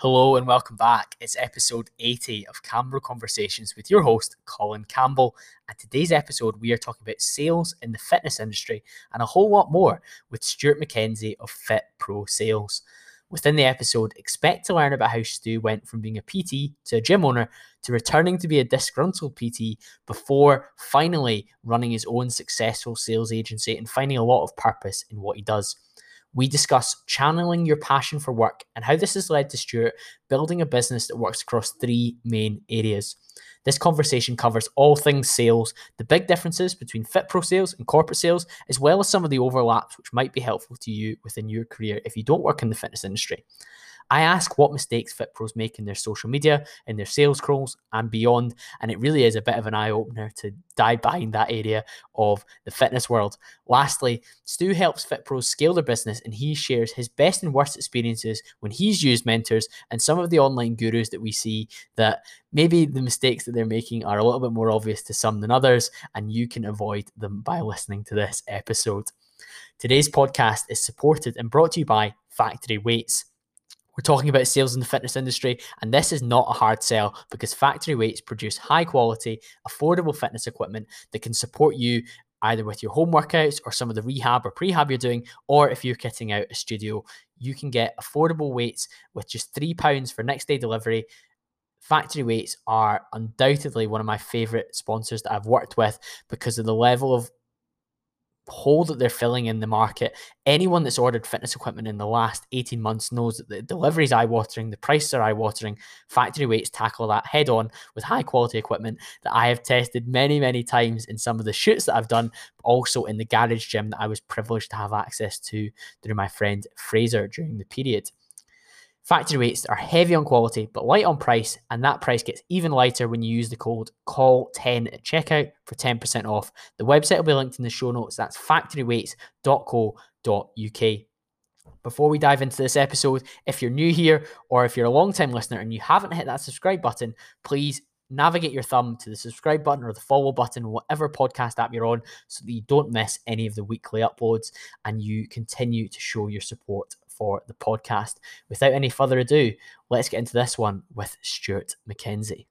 Hello and welcome back. It's episode 80 of Cambro Conversations with your host, Colin Campbell. And today's episode, we are talking about sales in the fitness industry and a whole lot more with Stuart McKenzie of Fit Pro Sales. Within the episode, expect to learn about how Stu went from being a PT to a gym owner to returning to be a disgruntled PT before finally running his own successful sales agency and finding a lot of purpose in what he does. We discuss channeling your passion for work and how this has led to Stuart building a business that works across three main areas. This conversation covers all things sales, the big differences between FitPro sales and corporate sales, as well as some of the overlaps which might be helpful to you within your career if you don't work in the fitness industry. I ask what mistakes Fit Pros make in their social media, in their sales calls, and beyond. And it really is a bit of an eye opener to dive behind that area of the fitness world. Lastly, Stu helps Fit Pros scale their business and he shares his best and worst experiences when he's used mentors and some of the online gurus that we see that maybe the mistakes that they're making are a little bit more obvious to some than others, and you can avoid them by listening to this episode. Today's podcast is supported and brought to you by Factory Weights. We're talking about sales in the fitness industry, and this is not a hard sell because factory weights produce high quality, affordable fitness equipment that can support you either with your home workouts or some of the rehab or prehab you're doing, or if you're kitting out a studio, you can get affordable weights with just £3 for next day delivery. Factory weights are undoubtedly one of my favorite sponsors that I've worked with because of the level of hole that they're filling in the market. Anyone that's ordered fitness equipment in the last 18 months knows that the delivery is eye watering, the prices are eye watering. Factory weights tackle that head on with high quality equipment that I have tested many, many times in some of the shoots that I've done, also in the garage gym that I was privileged to have access to through my friend Fraser during the period. Factory weights are heavy on quality but light on price, and that price gets even lighter when you use the code CALL10 at checkout for 10% off. The website will be linked in the show notes. That's factoryweights.co.uk. Before we dive into this episode, if you're new here or if you're a long time listener and you haven't hit that subscribe button, please navigate your thumb to the subscribe button or the follow button, whatever podcast app you're on, so that you don't miss any of the weekly uploads and you continue to show your support for the podcast. Without any further ado, let's get into this one with Stuart McKenzie.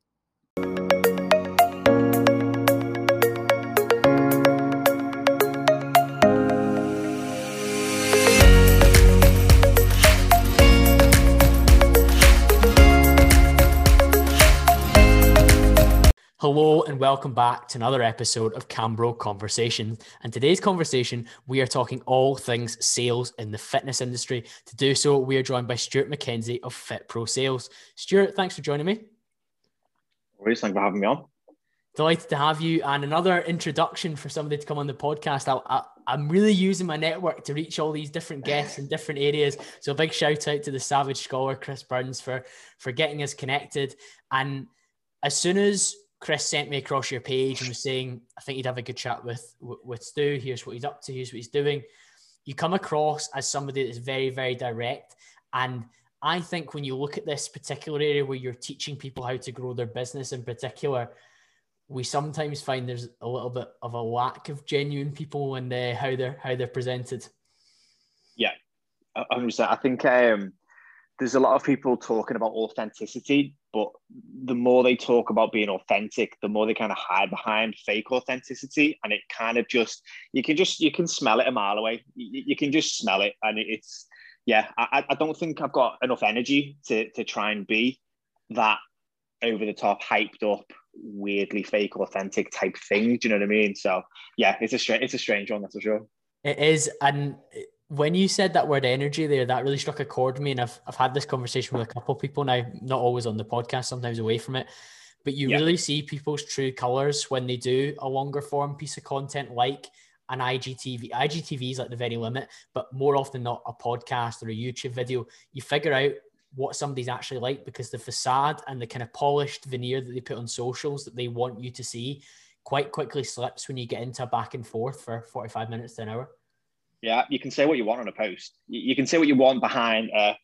Hello and welcome back to another episode of Cambro Conversations. And today's conversation, we are talking all things sales in the fitness industry. To do so, we are joined by Stuart McKenzie of Fit Pro Sales. Stuart, thanks for joining me. Always, thanks for having me on. Delighted to have you. And another introduction for somebody to come on the podcast. I, I, I'm really using my network to reach all these different guests in different areas. So a big shout out to the Savage Scholar, Chris Burns, for for getting us connected. And as soon as Chris sent me across your page and was saying, I think you'd have a good chat with with Stu. Here's what he's up to. Here's what he's doing. You come across as somebody that's very, very direct. And I think when you look at this particular area where you're teaching people how to grow their business in particular, we sometimes find there's a little bit of a lack of genuine people and uh, how they're how they're presented. Yeah, I think um, there's a lot of people talking about authenticity, but the more they talk about being authentic, the more they kind of hide behind fake authenticity, and it kind of just you can just you can smell it a mile away. You, you can just smell it, and it's yeah. I, I don't think I've got enough energy to to try and be that over the top, hyped up, weirdly fake authentic type thing. Do you know what I mean? So yeah, it's a strange it's a strange one, that's for sure. It is, and when you said that word energy there, that really struck a chord with me. And I've, I've had this conversation with a couple of people now, not always on the podcast, sometimes away from it. But you yeah. really see people's true colors when they do a longer form piece of content like an IGTV. IGTV is like the very limit, but more often not a podcast or a YouTube video. You figure out what somebody's actually like because the facade and the kind of polished veneer that they put on socials that they want you to see quite quickly slips when you get into a back and forth for 45 minutes to an hour. Yeah, you can say what you want on a post. You can say what you want behind a,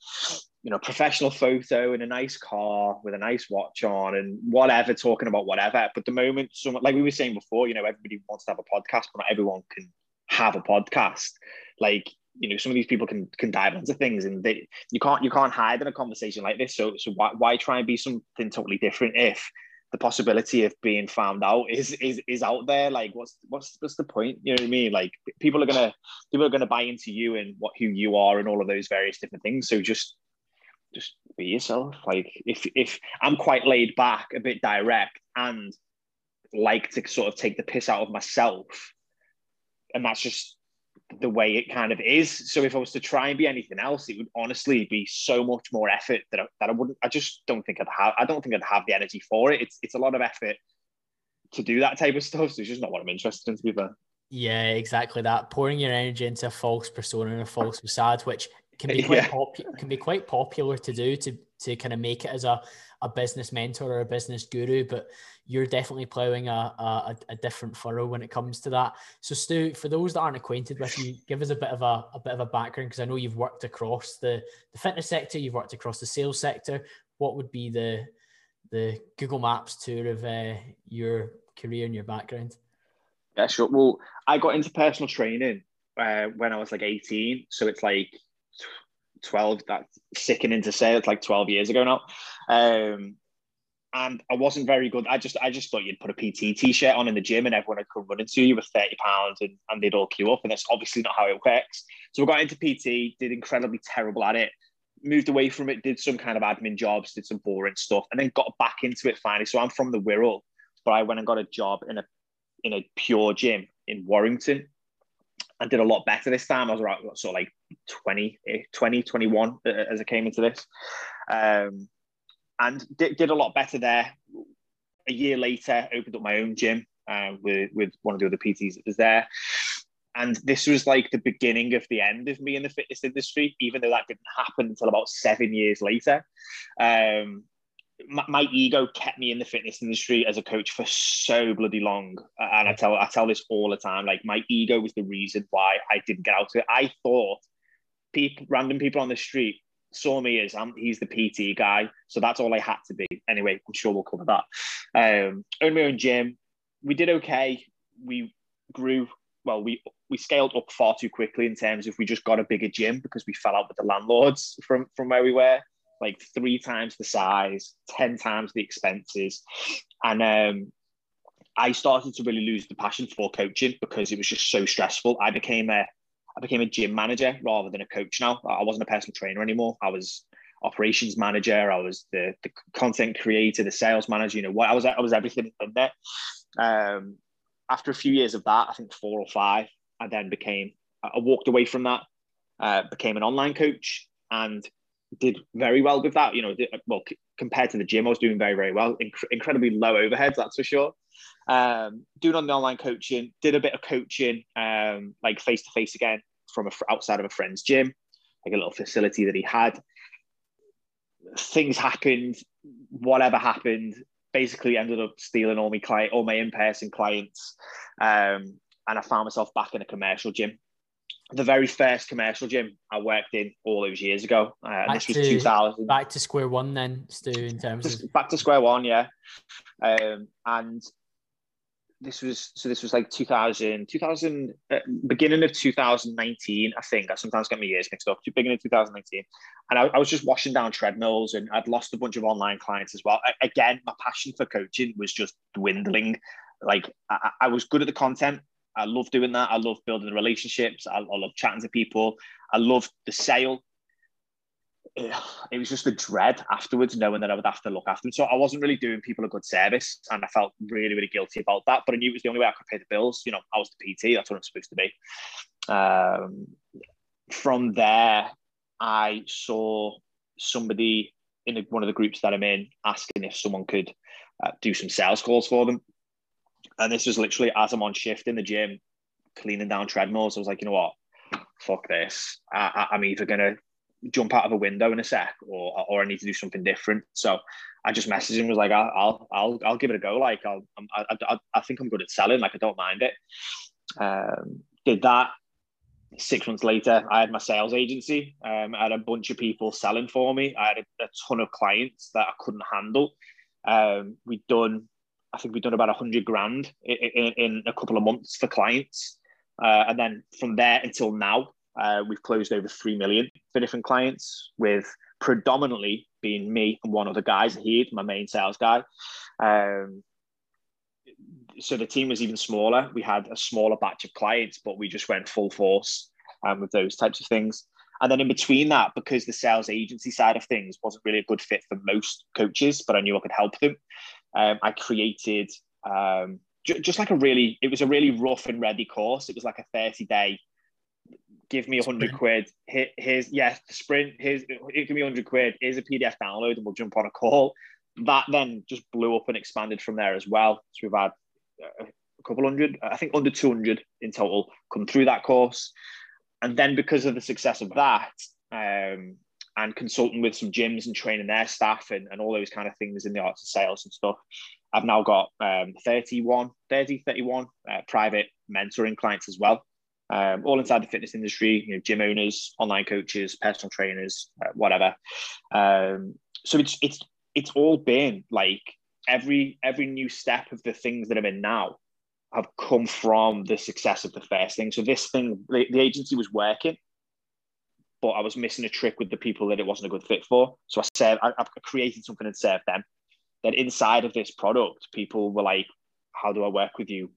you know, professional photo in a nice car with a nice watch on and whatever, talking about whatever. But the moment someone, like we were saying before, you know, everybody wants to have a podcast, but not everyone can have a podcast. Like you know some of these people can can dive into things and they you can't you can't hide in a conversation like this so so why, why try and be something totally different if the possibility of being found out is is is out there. Like what's what's what's the point? You know what i mean? Like people are gonna people are gonna buy into you and what who you are and all of those various different things. So just just be yourself. Like if if i'm quite laid back a bit direct and like to sort of take the piss out of myself and that's just the way it kind of is. So if I was to try and be anything else, it would honestly be so much more effort that I, that I wouldn't. I just don't think I'd have. I don't think I'd have the energy for it. It's it's a lot of effort to do that type of stuff. So it's just not what I'm interested in. To be fair. Yeah, exactly that. Pouring your energy into a false persona and a false facade, which can be quite yeah. pop- can be quite popular to do to to kind of make it as a a business mentor or a business guru, but you're definitely plowing a, a, a different furrow when it comes to that. So, Stu, for those that aren't acquainted with you, give us a bit of a, a bit of a background because I know you've worked across the, the fitness sector, you've worked across the sales sector. What would be the the Google Maps tour of uh, your career and your background? Yeah, sure. Well, I got into personal training uh, when I was like 18. So it's like 12, that's sickening to say, it's like 12 years ago now. Um, and I wasn't very good. I just I just thought you'd put a PT t-shirt on in the gym and everyone would come running to you with 30 pounds and, and they'd all queue up. And that's obviously not how it works. So I got into PT, did incredibly terrible at it, moved away from it, did some kind of admin jobs, did some boring stuff, and then got back into it finally. So I'm from the Wirral, but I went and got a job in a in a PureGym in Warrington and did a lot better this time. I was around sort of like 20, 20 21 uh, as I came into this. Um, and did, did a lot better there. A year later, opened up my own gym uh, with, with one of the other PTs that was there. And this was like the beginning of the end of me in the fitness industry, even though that didn't happen until about seven years later. Um, my, my, ego kept me in the fitness industry as a coach for so bloody long, and I tell I tell this all the time. Like my ego was the reason why I didn't get out of it. I thought people, random people on the street, saw me as I'm, he's the PT guy, so that's all I had to be. Anyway, I'm sure we'll cover that. Um, owned my own gym. We did okay. We grew well. We we scaled up far too quickly in terms of we just got a bigger gym because we fell out with the landlords from from where we were like three times the size, 10 times the expenses. And um, I started to really lose the passion for coaching because it was just so stressful. I became a I became a gym manager rather than a coach now. I wasn't a personal trainer anymore. I was operations manager. I was the, the content creator, the sales manager. You know what? I was I was everything in there. Um, after a few years of that, I think four or five, I then became. I walked away from that, uh, became an online coach, and did very well with that. You know, well compared to the gym, I was doing very very well. Inc- incredibly low overheads, that's for sure. Um, doing on the online coaching, did a bit of coaching, um, like face to face again from a, outside of a friend's gym, like a little facility that he had. Things happened, whatever happened, basically ended up stealing all my client, all my in-person clients, um, and I found myself back in a commercial gym the very first commercial gym I worked in all those years ago. Uh, this was to, 2000. Back to square one, then, Stu, in terms of. Back to square one, yeah. Um, and this was, so this was like 2000, 2000, uh, beginning of 2019, I think. I sometimes get my years mixed up, beginning of 2019. And I, I, was just washing down treadmills and I'd lost a bunch of online clients as well. I, again, my passion for coaching was just dwindling. Like, I, I was good at the content I love doing that. I love building relationships. I, I love chatting to people. I love the sale. It was just the dread afterwards, knowing that I would have to look after them. So I wasn't really doing people a good service, and I felt really, really guilty about that. But I knew it was the only way I could pay the bills. You know, I was the PT. That's what I'm supposed to be. Um, from there, I saw somebody in one of the groups that I'm in asking if someone could uh, do some sales calls for them. And this was literally as I'm on shift in the gym, cleaning down treadmills. I was like, you know what? Fuck this. I, am either gonna jump out of a window in a sec, or or I need to do something different. So I just messaged him. Was like, I'll I'll I'll give it a go. Like I'll I, I, I think I'm good at selling. Like I don't mind it. Um, did that. Six months later, I had my sales agency. Um, I had a bunch of people selling for me. I had a, a ton of clients that I couldn't handle. Um, we'd done I think we've done about a hundred grand in, in, in, a couple of months for clients, uh, and then from there until now, uh, we've closed over 3 million for different clients, with predominantly being me and one other guys. He, my main sales guy. Um, so the team was even smaller. We had a smaller batch of clients, but we just went full force um, with those types of things. And then in between that, because the sales agency side of things wasn't really a good fit for most coaches, but I knew I could help them, um, I created um, j- just like a really, it was a really rough and ready course. It was like a 30 day, give me a hundred quid. Here, here's, yes, yeah, sprint, here's, give me a hundred quid. Here's a PDF download and we'll jump on a call. That then just blew up and expanded from there as well. So we've had a couple hundred, I think under 200 in total come through that course and then because of the success of that um, and consulting with some gyms and training their staff and, and all those kind of things in the arts of sales and stuff i've now got um, 31 30 31 uh, private mentoring clients as well. Um, all inside the fitness industry you know gym owners online coaches personal trainers uh, whatever. Um, so it's it's it's all been like every every new step of the things that i'm in now have come from the success of the first thing. So this thing, the, the agency was working, but I was missing a trick with the people that it wasn't a good fit for. So I said I, have created something and served them. Then inside of this product, people were like, "How do I work with you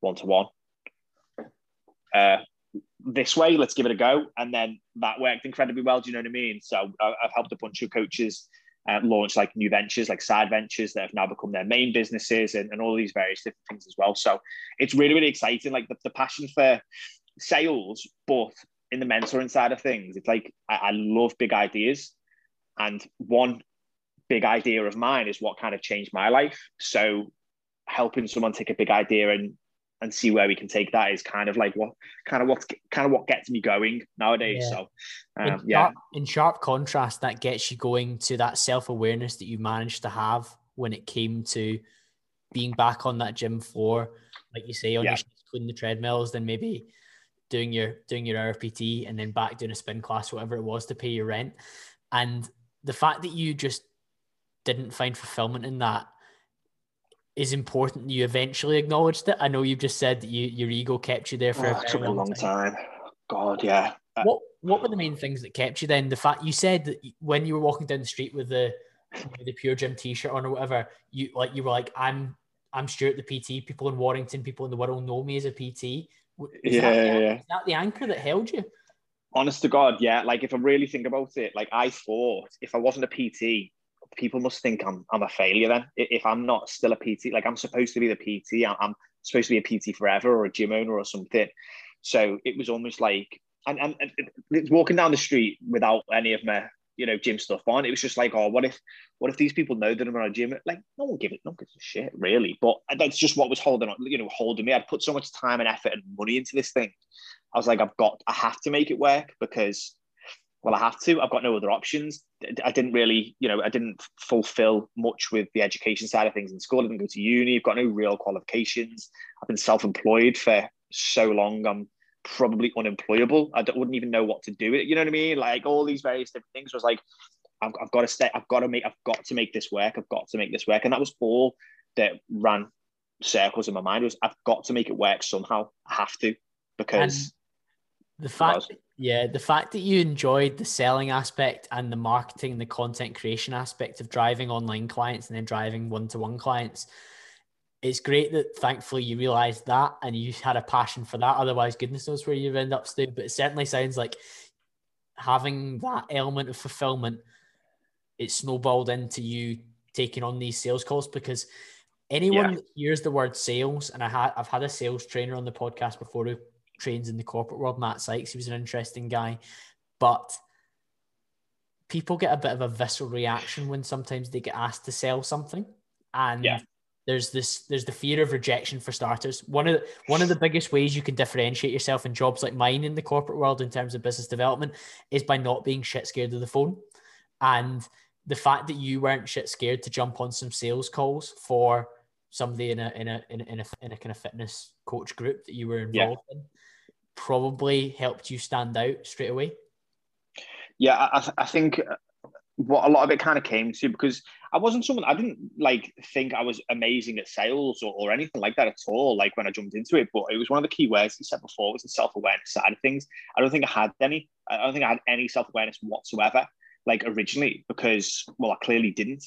one to one?" This way, let's give it a go. And then that worked incredibly well. Do you know what I mean? So I've helped a bunch of coaches uh, launch like new ventures, like side ventures that have now become their main businesses and, and all these various different things as well. So it's really, really exciting. Like the, the passion for sales, but in the mentoring side of things, it's like I, I love big ideas. And one big idea of mine is what kind of changed my life. So helping someone take a big idea and and see where we can take that is kind of like what kind of what kind of what gets me going nowadays. Yeah. So, um, in yeah. Sharp, in sharp contrast, that gets you going to that self awareness that you managed to have when it came to being back on that gym floor, like you say, on yeah. your the treadmills, then maybe doing your doing your RPT and then back doing a spin class, whatever it was, to pay your rent. And the fact that you just didn't find fulfillment in that is important. You eventually acknowledged it. I know you've just said that you, your ego kept you there for oh, a, took a long time. time. God, yeah. Uh, what What were the main things that kept you then? The fact you said that when you were walking down the street with the the PureGym T-shirt on or whatever, you like you were like, I'm I'm Stuart the PT. People in Warrington, people in the Wirral know me as a PT. Yeah, that, yeah. Is that the anchor that held you? Honest to God, yeah. Like if I really think about it, like I thought if I wasn't a PT, people must think I'm I'm a failure then. If I'm not still a PT, like I'm supposed to be the PT, I'm supposed to be a PT forever or a gym owner or something. So it was almost like, and, and, and walking down the street without any of my you know gym stuff on, it was just like, oh, what if what if these people know that I'm on a gym? Like no one give it, no one gives a shit really. But that's just what was holding on, you know, holding me. I'd put so much time and effort and money into this thing. I was like, I've got, I have to make it work because well, I have to. I've got no other options. I didn't really, you know, I didn't fulfill much with the education side of things in school. I didn't go to uni. I've got no real qualifications. I've been self-employed for so long. I'm probably unemployable. I wouldn't even know what to do. It, You know what I mean? Like all these various different things was like, I've, I've got to stay. I've got to make. I've got to make this work. I've got to make this work. And that was all that ran circles in my mind. Was I've got to make it work somehow. I have to because and the fact yeah, the fact that you enjoyed the selling aspect and the marketing, the content creation aspect of driving online clients and then driving one to one clients, it's great that thankfully you realized that and you had a passion for that. Otherwise, goodness knows where you'd end up, Stu. But it certainly sounds like having that element of fulfillment, it snowballed into you taking on these sales calls because anyone yeah. that hears the word sales, and I had I've had a sales trainer on the podcast before who trains in the corporate world, Matt Sykes. He was an interesting guy, but people get a bit of a visceral reaction when sometimes they get asked to sell something, and yeah. There's this there's the fear of rejection for starters. One of the, one of the biggest ways you can differentiate yourself in jobs like mine in the corporate world in terms of business development is by not being shit scared of the phone, and the fact that you weren't shit scared to jump on some sales calls for somebody in a in a in a, in a, in a kind of fitness coach group that you were involved yeah. in probably helped you stand out straight away? Yeah, I, I think what a lot of it kind of came to because I wasn't someone I didn't like think I was amazing at sales or, or anything like that at all. Like when I jumped into it, but it was one of the key words you said before was the self awareness side of things. I don't think I had any. I don't think I had any self awareness whatsoever. Like originally, because well, I clearly didn't.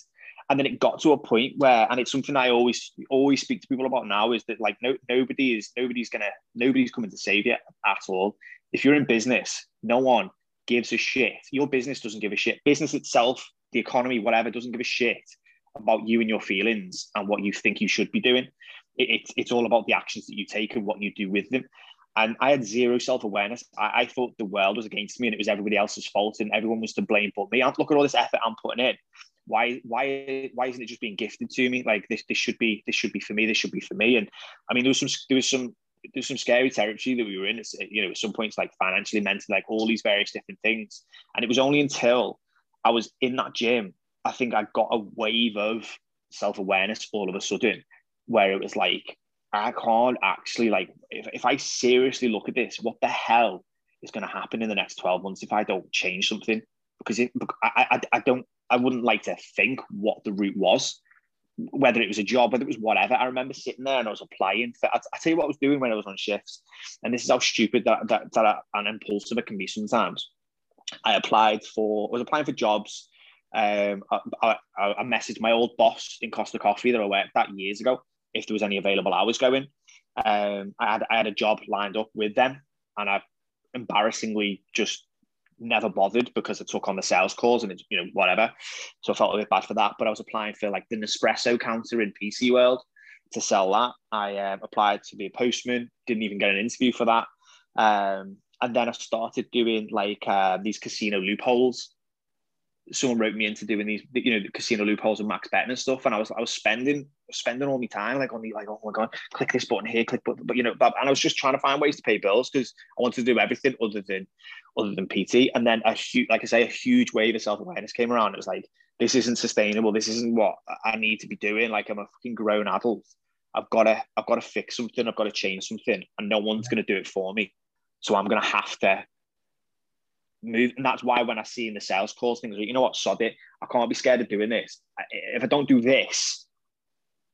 And then it got to a point where, and it's something I always always speak to people about now, is that like no nobody is nobody's gonna nobody's coming to save you at all. If you're in business, no one gives a shit. Your business doesn't give a shit. Business itself, the economy, whatever, doesn't give a shit about you and your feelings and what you think you should be doing. It, it's it's all about the actions that you take and what you do with them. And I had zero self awareness. I, I, thought the world was against me and it was everybody else's fault and everyone was to blame but me. I'm, Look at all this effort I'm putting in. Why why why isn't it just being gifted to me? Like this this should be this should be for me. This should be for me. And I mean there was some there was some there's some scary territory that we were in. It's, you know, at some points like financially, mentally, like all these various different things. And it was only until I was in that gym, I think I got a wave of self awareness all of a sudden, where it was like, I can't actually like if, if I seriously look at this, what the hell is going to happen in the next 12 months if I don't change something? Because it, I, I, I don't, I wouldn't like to think what the route was whether it was a job, whether it was whatever. I remember sitting there and I was applying for. I, I tell you what I was doing when I was on shifts, and this is how stupid that that, that I, and impulsive it can be sometimes. I applied for. I was applying for jobs. Um, I, I, I messaged my old boss in Costa Coffee that I worked that years ago if there was any available hours going. Um, I had I had a job lined up with them, and I embarrassingly just never bothered because I took on the sales calls and it's you know whatever. So I felt a bit bad for that. But I was applying for like the Nespresso counter in PC World to sell that. I um, applied to be a postman. Didn't even get an interview for that. Um, and then I started doing like uh, these casino loopholes someone wrote me into doing these, you know, the casino loopholes and matched betting and stuff, and I was I was spending spending all my time like on the like oh my god, click this button here, click button, but you know, but, and I was just trying to find ways to pay bills because I wanted to do everything other than other than PT, and then a huge, like I say, a huge wave of self awareness came around. It was like this isn't sustainable. This isn't what I need to be doing. Like I'm a fucking grown adult. I've got to I've got to fix something. I've got to change something, and no one's going to do it for me. So I'm going to have to move. And that's why when I see in the sales calls things, like, you know what, sod it. I can't be scared of doing this. If I don't do this,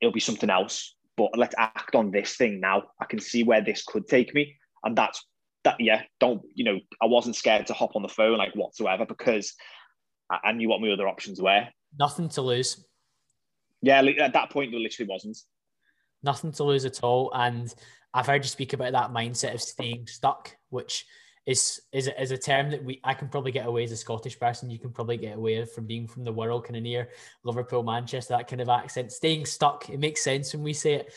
it'll be something else. But let's act on this thing now. I can see where this could take me. And that's that, yeah, don't, you know, I wasn't scared to hop on the phone like whatsoever because I, I knew what my other options were. Nothing to lose. Yeah, at that point, there literally wasn't. Nothing to lose at all. And I've heard you speak about that mindset of staying stuck, which is is is a term that we I can probably get away as a Scottish person. You can probably get away from being from the Wirral, kind of near Liverpool, Manchester, that kind of accent. Staying stuck, it makes sense when we say it,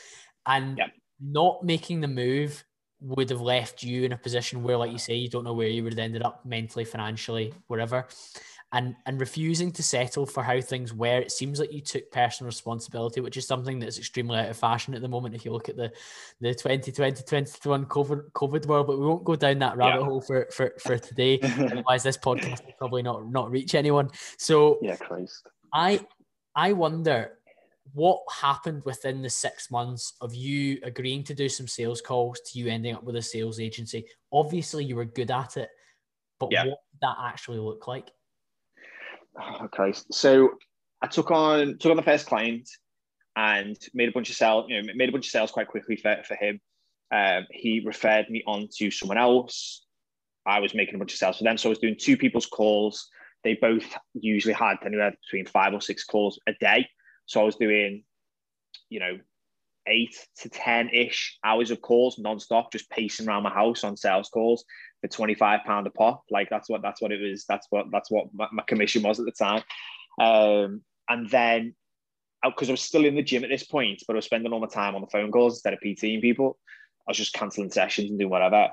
and not making the move would have left you in a position where, like you say, you don't know where you would have ended up mentally, financially, wherever and and refusing to settle for how things were. It seems like you took personal responsibility, which is something that's extremely out of fashion at the moment. If you look at the the 2020 2021 COVID COVID world, but we won't go down that rabbit yeah. hole for for for today. Otherwise, this podcast will probably not not reach anyone. So yeah, Christ. I I wonder what happened within the six months of you agreeing to do some sales calls to you ending up with a sales agency. Obviously, you were good at it, but yeah. what did that actually look like? Oh Christ. So I took on took on the first client and made a bunch of sales, you know, made a bunch of sales quite quickly for, for him. Um, he referred me on to someone else. I was making a bunch of sales for them. So I was doing two people's calls. They both usually had anywhere between five or six calls a day. So I was doing, you know, eight to 10 ish hours of calls nonstop, just pacing around my house on sales calls for 25 pound a pop. Like that's what, that's what it was. That's what, that's what my, my commission was at the time. Um, and then because I was still in the gym at this point, but I was spending all my time on the phone calls instead of PTing people. I was just canceling sessions and doing whatever.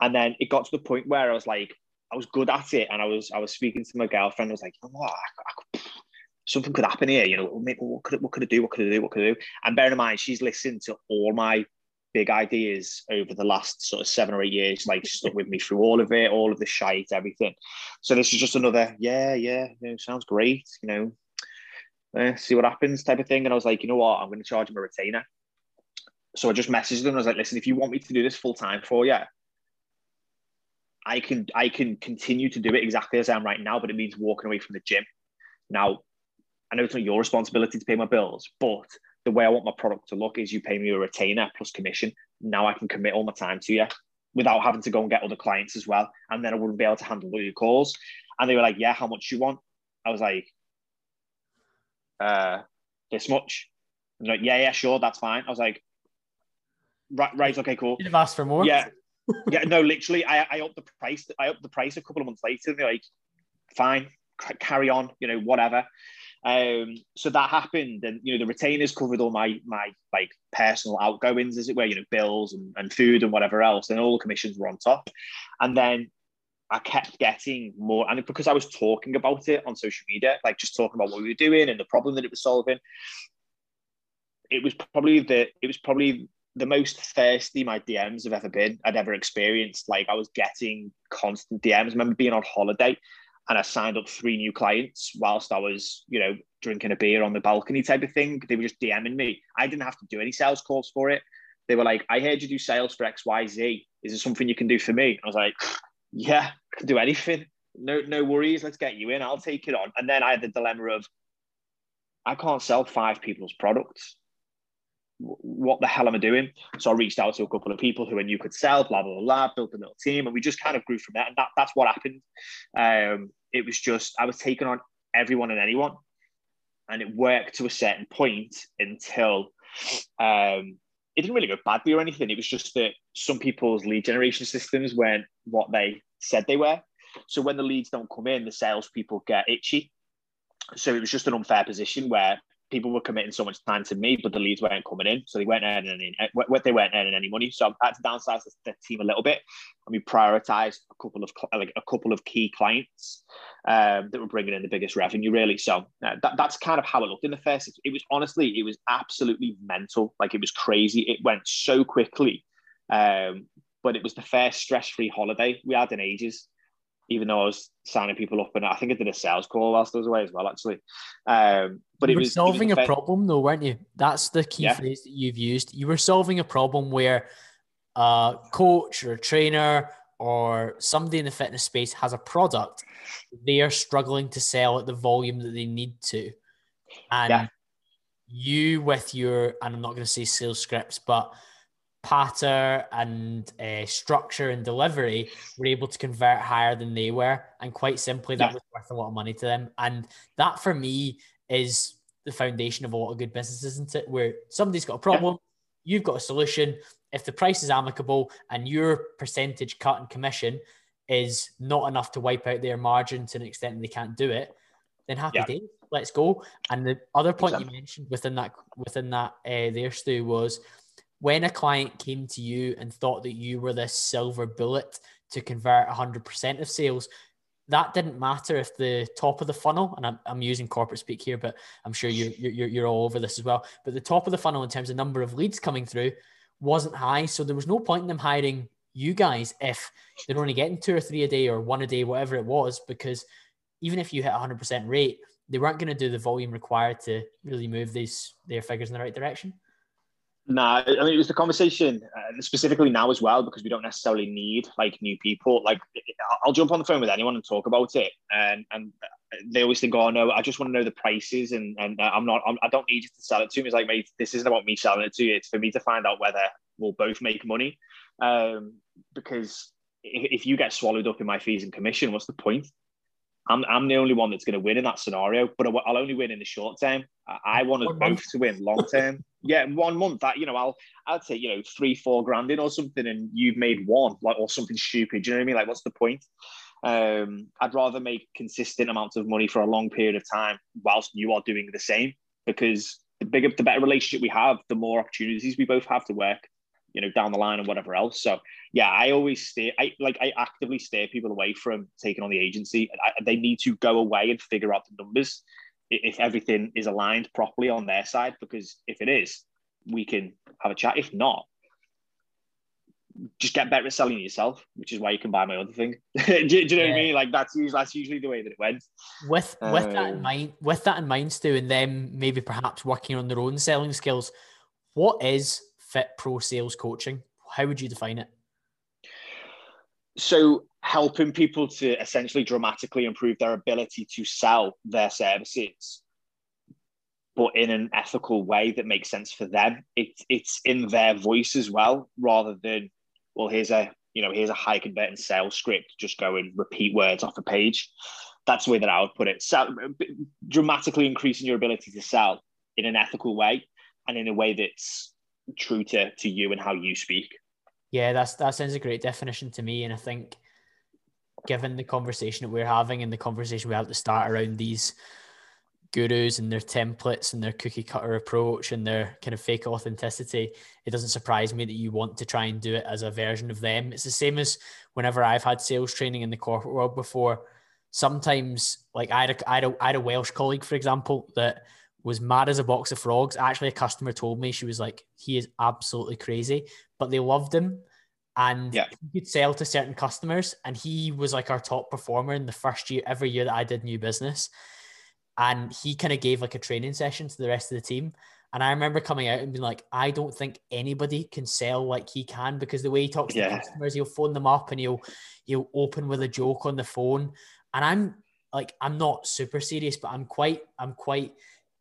And then it got to the point where I was like, I was good at it, and I was I was speaking to my girlfriend. I was like, you know what, I, I, something could happen here. You know, what could what could I do? What could I do? What could I do? And bear in mind, she's listened to all my big ideas over the last sort of seven or eight years. Like stuck with me through all of it, all of the shite, everything. So this is just another, yeah, yeah, you know, sounds great. You know, uh, see what happens type of thing. And I was like, you know what, I'm going to charge him a retainer. So I just messaged them. I was like, listen, if you want me to do this full time for you, I can I can continue to do it exactly as I am right now, but it means walking away from the gym Now, I know it's not your responsibility to pay my bills, but the way I want my product to look is you pay me a retainer plus commission. Now I can commit all my time to you without having to go and get other clients as well. And then I wouldn't be able to handle all your calls. And they were like, Yeah, how much you want? I was like, uh, this much. And like, yeah, yeah, sure, that's fine. I was like, right, right, okay, cool. You'd have asked for more. Yeah. yeah, no, literally, I, I upped the price. I upped the price a couple of months later. And they're like, fine, carry on, you know, whatever. Um, so that happened, and you know the retainers covered all my my like personal outgoings, as it were, you know, bills and, and food and whatever else, and all the commissions were on top. And then I kept getting more, and because I was talking about it on social media, like just talking about what we were doing and the problem that it was solving, it was probably the it was probably the most thirsty my DMs have ever been. I'd ever experienced. Like I was getting constant DMs. I remember being on holiday and I signed up three new clients whilst I was, you know, drinking a beer on the balcony type of thing. They were just DMing me. I didn't have to do any sales calls for it. They were like, I heard you do sales for XYZ. Is there something you can do for me? I was like, Yeah, I can do anything. No, no worries. Let's get you in. I'll take it on. And then I had the dilemma of I can't sell five people's products what the hell am I doing? So I reached out to a couple of people who I knew could sell, blah, blah, blah, built a little team, and we just kind of grew from there. And that, that's what happened. Um, it was just, I was taking on everyone and anyone. And it worked to a certain point until um, it didn't really go badly or anything. It was just that some people's lead generation systems weren't what they said they were. So when the leads don't come in, the salespeople get itchy. So it was just an unfair position where people were committing so much time to me, but the leads weren't coming in, so they weren't earning any. Eh, they weren't earning any money. So I had to downsize the team a little bit, and we prioritized a couple of like a couple of key clients um, that were bringing in the biggest revenue, really. So uh, that, that's kind of how it looked in the first. It was honestly, it was absolutely mental. Like it was crazy. It went so quickly, um, but it was the first stress-free holiday we had in ages even though I was signing people up, and I think I did a sales call whilst I was away as well, actually. Um, but you it was solving it was a problem, though, weren't you? That's the key yeah. phrase that you've used. You were solving a problem where a coach or a trainer or somebody in the fitness space has a product they are struggling to sell at the volume that they need to, and yeah. you with your and I'm not going to say sales scripts, but patter and uh, structure and delivery were able to convert higher than they were. And quite simply, that yeah. was worth a lot of money to them. And that for me is the foundation of a lot of good business, isn't it? Where somebody's got a problem, yeah. you've got a solution. If the price is amicable and your percentage cut and commission is not enough to wipe out their margin to an extent they can't do it, then happy yeah. days. Let's go. And the other point exactly. you mentioned within that within that uh, there, Stu, was when a client came to you and thought that you were this silver bullet to convert 100% of sales, that didn't matter if the top of the funnel, and I'm, I'm using corporate speak here, but I'm sure you're, you're, you're all over this as well. But the top of the funnel in terms of number of leads coming through wasn't high. So there was no point in them hiring you guys if they're only getting two or three a day or one a day, whatever it was, because even if you hit 100% rate, they weren't going to do the volume required to really move these their figures in the right direction. Nah, I mean it was the conversation uh, specifically now as well because we don't necessarily need like new people. Like I'll jump on the phone with anyone and talk about it, and and they always think, oh no, I just want to know the prices, and and I'm not, I'm, I do not need you to sell it to me. It's like, mate, this isn't about me selling it to you. It's for me to find out whether we'll both make money, um, because if, if you get swallowed up in my fees and commission, what's the point? I'm, I'm the only one that's going to win in that scenario, but I'll only win in the short term. I, I want us both to win long term. yeah, one month that you know, I'll I'd say you know three, four grand in or something, and you've made one, like or something stupid. Do you know what I mean? Like, what's the point? Um, I'd rather make consistent amounts of money for a long period of time whilst you are doing the same, because the bigger, the better relationship we have, the more opportunities we both have to work you know, down the line and whatever else. So yeah, I always stay. I like I actively steer people away from taking on the agency. I, they need to go away and figure out the numbers if everything is aligned properly on their side. Because if it is, we can have a chat. If not, just get better at selling yourself, which is why you can buy my other thing. do, do, you know yeah. what I mean? Like that's usually that's usually the way that it went. With with um, that in um, mind, with that in mind, Stu, and them maybe perhaps working on their own selling skills. What is fit pro sales coaching? How would you define it? So helping people to essentially dramatically improve their ability to sell their services but in an ethical way that makes sense for them. It's it's in their voice as well rather than well here's a you know here's a high converting sales script just go and repeat words off a page. That's the way that i would put it. So dramatically increasing your ability to sell in an ethical way and in a way that's true to to you and how you speak. Yeah that's that sounds a great definition to me and i think given the conversation that we're having and the conversation we had to start around these gurus and their templates and their cookie cutter approach and their kind of fake authenticity, it doesn't surprise me that you want to try and do it as a version of them. It's the same as whenever I've had sales training in the corporate world before. Sometimes, like I had a, I had a, I had a Welsh colleague, for example, that was mad as a box of frogs. Actually, a customer told me she was like, he is absolutely crazy, but they loved him and yeah. he could sell to certain customers. And he was like our top performer in the first year, every year that I did new business. And he kind of gave like a training session to the rest of the team. And I remember coming out and being like, I don't think anybody can sell like he can because the way he talks yeah. to customers, he'll phone them up and he'll he'll open with a joke on the phone. And I'm like, I'm not super serious, but I'm quite, I'm quite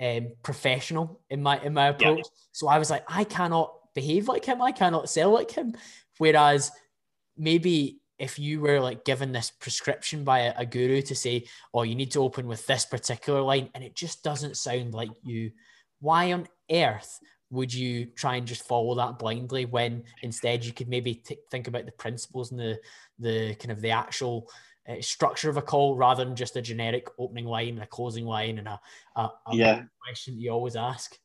um, professional in my in my approach. Yeah. So I was like, I cannot behave like him. I cannot sell like him. Whereas maybe if you were like given this prescription by a, a, guru to say, oh, you need to open with this particular line, and it just doesn't sound like you, why on earth would you try and just follow that blindly when instead you could maybe t- think about the principles and the, the kind of the actual uh, structure of a call rather than just a generic opening line, and a closing line, and a, a, a yeah. question you always ask?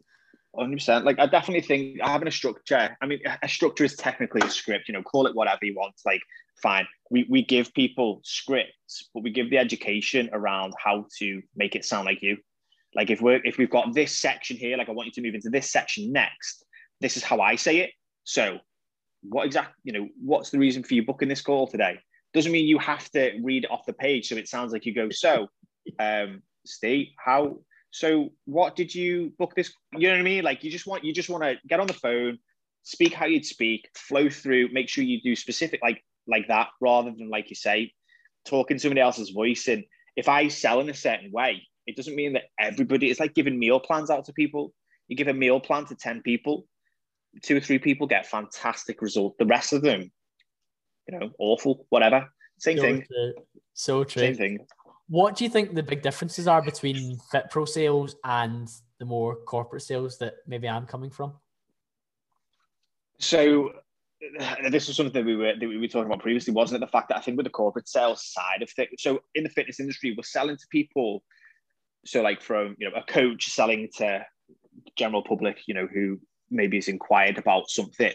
100%. Like, I definitely think having a structure, I mean, a structure is technically a script, you know, call it whatever you want. Like, fine. We, we give people scripts, but we give the education around how to make it sound like you. Like, if we're, if we've got this section here, like, I want you to move into this section next, this is how I say it. So, what exactly, you know, what's the reason for you booking this call today? Doesn't mean you have to read off the page. So it sounds like you go, so, um, Steve, how so what did you book this? You know what I mean? Like you just want you just want to get on the phone, speak how you'd speak, flow through, make sure you do specific like like that rather than like you say, talking somebody else's voice. And if I sell in a certain way, it doesn't mean that everybody. It's like giving meal plans out to people. You give a meal plan to ten people, two or three people get fantastic result. The rest of them, you know, awful, whatever. Same so thing. True. So true. Same thing. What do you think the big differences are between Fit Pro sales and the more corporate sales that maybe I'm coming from? So this was something that we were that we were talking about previously, wasn't it? The fact that I think with the corporate sales side of things, so in the fitness industry, we're selling to people. So like from you know a coach selling to general public, you know, who maybe is inquired about something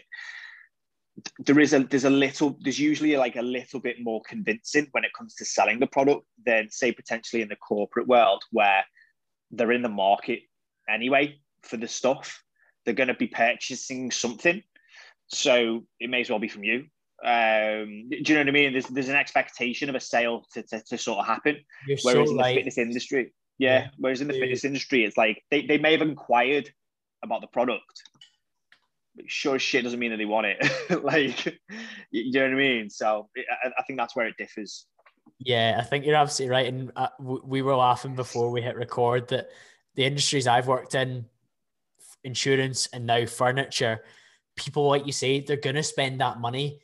there is a there's a little there's usually like a little bit more convincing when it comes to selling the product than say potentially in the corporate world where they're in the market anyway for the stuff. They're going to be purchasing something. So it may as well be from you. Um, do you know what I mean? There's there's an expectation of a sale to, to, to sort of happen. You're whereas so in the fitness industry, yeah, yeah, Whereas in the fitness industry, it's like they, they may have inquired about the product, sure shit doesn't mean that they want it. like, you know what I mean? So I, think that's where it differs. Yeah, I think you're absolutely right. And uh, we were laughing before we hit record that the industries I've worked in, insurance and now furniture, people, like you say, they're going to spend that money.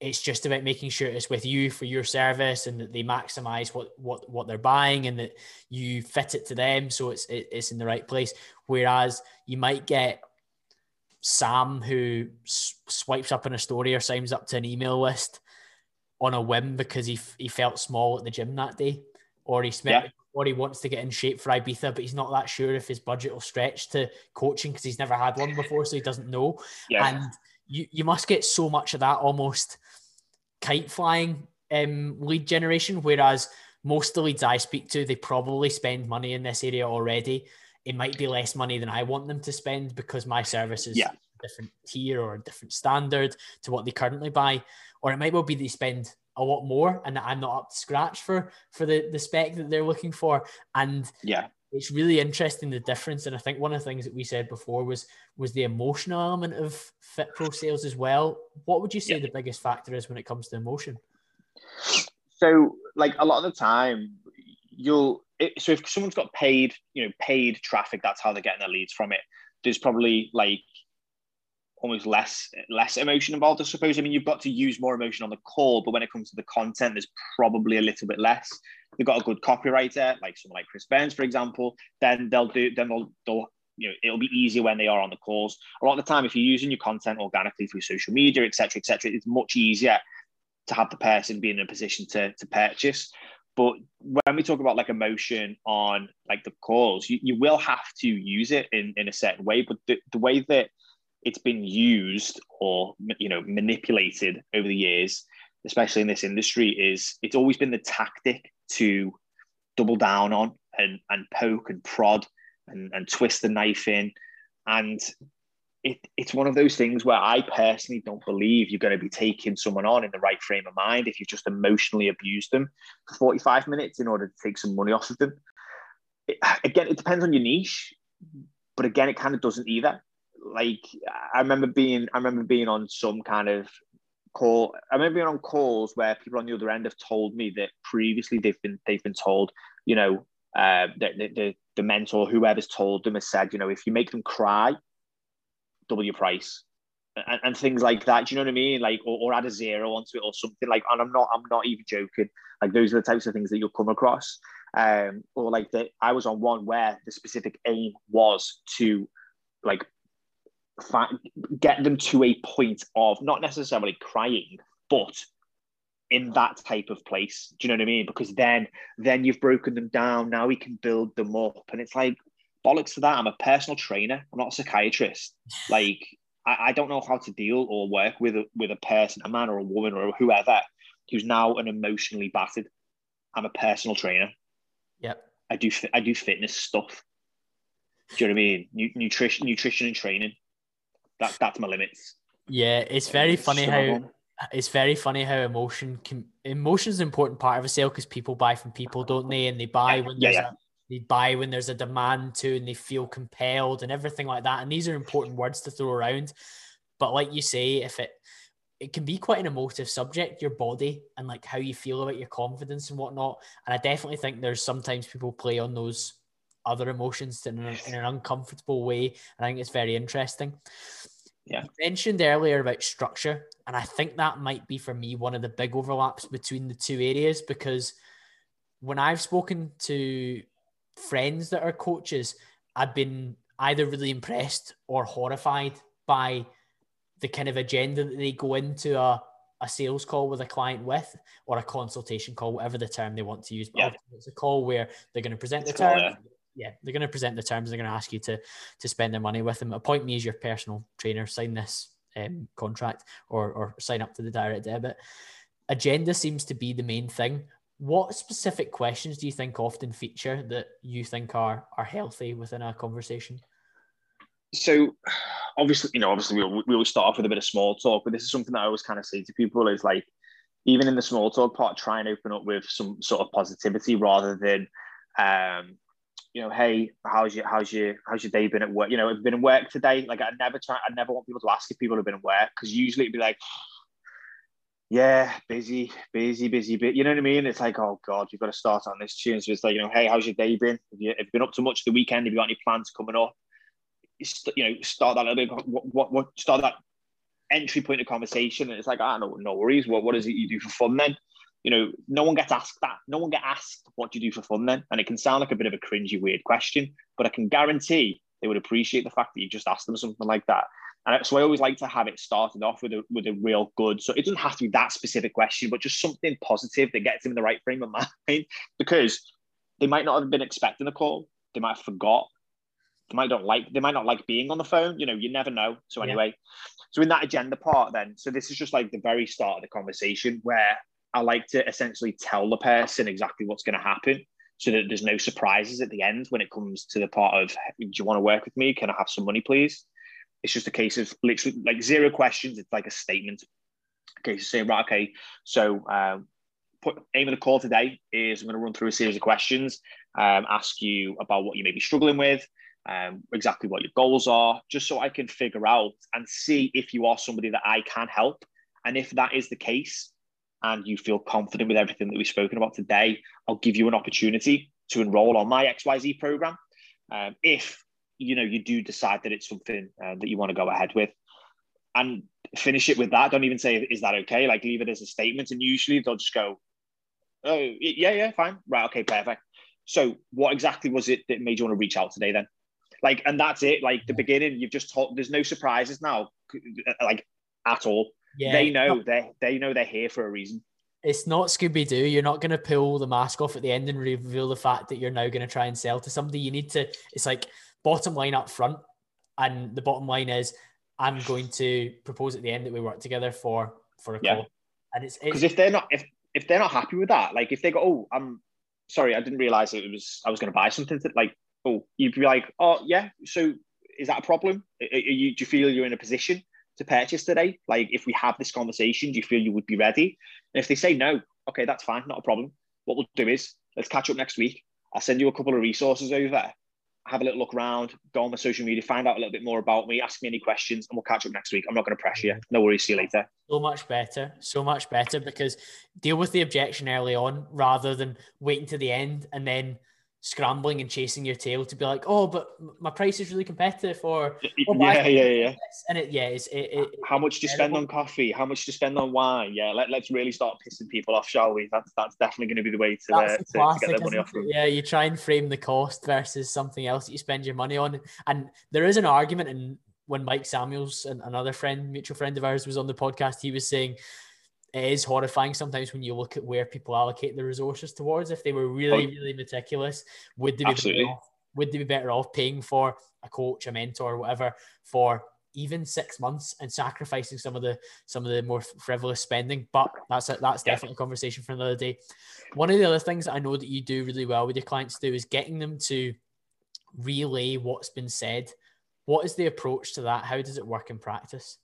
It's just about making sure it's with you for your service and that they maximize what, what, what they're buying and that you fit it to them. So it's, it, it's in the right place. Whereas you might get Sam who swipes up in a story or signs up to an email list on a whim because he, he felt small at the gym that day, or he spent, yeah. or he wants to get in shape for Ibiza, but he's not that sure if his budget will stretch to coaching because he's never had one before, so he doesn't know. Yeah. And you you must get so much of that almost kite flying um, lead generation, whereas most of the leads I speak to, they probably spend money in this area already it might be less money than I want them to spend because my service is yeah. a different tier or a different standard to what they currently buy. Or it might well be they spend a lot more and that I'm not up to scratch for for the, the spec that they're looking for. And yeah, it's really interesting the difference. And I think one of the things that we said before was was the emotional element of Fit Pro sales as well. What would you say yeah. the biggest factor is when it comes to emotion? So, like a lot of the time, you'll it, so if someone's got paid, you know, paid traffic, that's how they're getting their leads from it. There's probably like almost less less emotion involved, I suppose. I mean, you've got to use more emotion on the call, but when it comes to the content, there's probably a little bit less. You've got a good copywriter, like someone like Chris Burns, for example, then they'll do then they'll they'll you know it'll be easier when they are on the calls. A lot of the time, if you're using your content organically through social media, etc., etc., it's much easier to have the person be in a position to to purchase. But when we talk about like emotion on like the calls, you, you will have to use it in, in a certain way. But the, the way that it's been used or you know manipulated over the years, especially in this industry, is it's always been the tactic to double down on and, and poke and prod and, and twist the knife in. And it, it's one of those things where I personally don't believe you're going to be taking someone on in the right frame of mind if you just emotionally abuse them for 45 minutes in order to take some money off of them. It, again, it depends on your niche, but again, it kind of doesn't either. Like I remember being, I remember being on some kind of call. I remember being on calls where people on the other end have told me that previously they've been they've been told, you know, uh, the, the the mentor, whoever's told them, has said, you know, if you make them cry, your price. And, and, things like that. Do you know what I mean? Like, or, or add a zero onto it or something like. And I'm not, I'm not even joking. Like, those are the types of things that you'll come across. Um, or like that, I was on one where the specific aim was to, like, find, get them to a point of not necessarily crying, but in that type of place. Do you know what I mean? Because then, then you've broken them down. Now we can build them up, and it's like, bollocks to that. I'm a personal trainer. I'm not a psychiatrist. Like I, I don't know how to deal or work with a, with a person, a man or a woman or whoever, who's now an emotionally battered. I'm a personal trainer. Yep. I do I do fitness stuff. Do you know what I mean? nutrition, nutrition and training. That that's my limits. Yeah, it's very funny how it's very funny how emotion can emotion is an important part of a sale because people buy from people, don't they? And they buy yeah, when there's yeah, yeah they buy when there's a demand to and they feel compelled and everything like that. And these are important words to throw around. But like you say if it it can be quite an emotive subject your body and like how you feel about your confidence and whatnot. And i definitely think there's sometimes people play on those other emotions in, a, in an uncomfortable way. And i think it's very interesting. Yeah. You mentioned earlier about structure, and I think that might be for me one of the big overlaps between the two areas because when I've spoken to friends that are coaches, I've been either really impressed or horrified by the kind of agenda that they go into a, a sales call with a client with or a consultation call, whatever the term they want to use. But yeah. it's a call where they're going to present the terms. Yeah. yeah, they're going to present the terms. They're going to ask you to to spend their money with them. Appoint me as your personal trainer. Sign this um, contract or or sign up to the direct debit. Agenda seems to be the main thing what specific questions do you think often feature that you think are are healthy within a conversation? So, obviously, you know, obviously we we always start off with a bit of small talk, but this is something that I always kind of say to people is like, even in the small talk part, try and open up with some sort of positivity rather than, um, you know, hey, how's your how's your how's your day been at work? You know, have you been in work today? Like I never try, I never want people to ask if people have been in work because usually it'd be like, yeah, busy, busy, busy, bit. You know what I mean? It's like, oh God, you've got to start on this tune. So it's like, you know, hey, how's your day been? Have you, have you been up to much the weekend? Have you got any plans coming up? You know, start that little bit. What, what, what start that entry point of conversation, and it's like, ah, no, no worries. What, what is it you do for fun then? You know, no one gets asked that. No one get asked what do you do for fun then, and it can sound like a bit of a cringy, weird question, but I can guarantee they would appreciate the fact that you just asked them something like that. And so I always like to have it started off with a with a real good. So it doesn't have to be that specific question, but just something positive that gets them in the right frame of mind because they might not have been expecting a call. They might have forgot. They might not like they might not like being on the phone. You know, you never know. So anyway, yeah. so in that agenda part, then, so this is just like the very start of the conversation where I like to essentially tell the person exactly what's going to happen so that there's no surprises at the end when it comes to the part of do you want to work with me? Can I have some money, please? It's just a case of literally like zero questions. It's like a statement. Okay, so right, okay, so um, put aim of the call today is I'm going to run through a series of questions, um, ask you about what you may be struggling with, um, exactly what your goals are, just so I can figure out and see if you are somebody that I can help. And if that is the case, and you feel confident with everything that we've spoken about today, I'll give you an opportunity to enroll on my XYZ program. Um, if you know you do decide that it's something uh, that you want to go ahead with, and finish it with that. Don't even say is that okay. Like leave it as a statement, and usually they'll just go, "Oh yeah, yeah, fine, right, okay, perfect." So what exactly was it that made you want to reach out today then? Like, and that's it. Like the beginning, you've just told. There's no surprises now, like at all. Yeah, they know they they know they're here for a reason. It's not Scooby Doo. You're not going to pull the mask off at the end and reveal the fact that you're now going to try and sell to somebody. You need to. It's like bottom line up front, and the bottom line is I'm going to propose at the end that we work together for for a yeah. call. And it's because if they're not if if they're not happy with that, like if they go, oh, I'm sorry, I didn't realize it was I was going to buy something. To, like, oh, you'd be like, oh yeah, so is that a problem? Are you, do you feel you're in a position to purchase today? Like, if we have this conversation, do you feel you would be ready? And if they say no, okay, that's fine, not a problem. What we'll do is let's catch up next week. I'll send you a couple of resources over have a little look around, go on my social media, find out a little bit more about me, ask me any questions, and we'll catch up next week. I'm not going to pressure you. No worries. See you later. So much better. So much better because deal with the objection early on rather than waiting to the end and then scrambling and chasing your tail to be like, oh, but my price is really competitive, or oh, yeah, yeah, yeah. And it, yeah, it's it, it, how much do you spend on coffee? How much do you spend on wine? Yeah, let, let's really start pissing people off, shall we? That's that's definitely going to be the way to, uh, to, classic, to, get their money off them. Yeah, you try and frame the cost versus something else that you spend your money on, and there is an argument. And when Mike Samuels and another friend, mutual friend of ours, was on the podcast, he was saying it is horrifying sometimes when you look at where people allocate the resources towards. If they were really, oh. really meticulous, would they be better off, would they be better off paying for a coach, a mentor, whatever, for even six months and sacrificing some of the some of the more frivolous spending? But that's a, that's yeah. definitely a conversation for another day. One of the other things that I know that you do really well with your clients do is getting them to relay what's been said. What is the approach to that? How does it work in practice?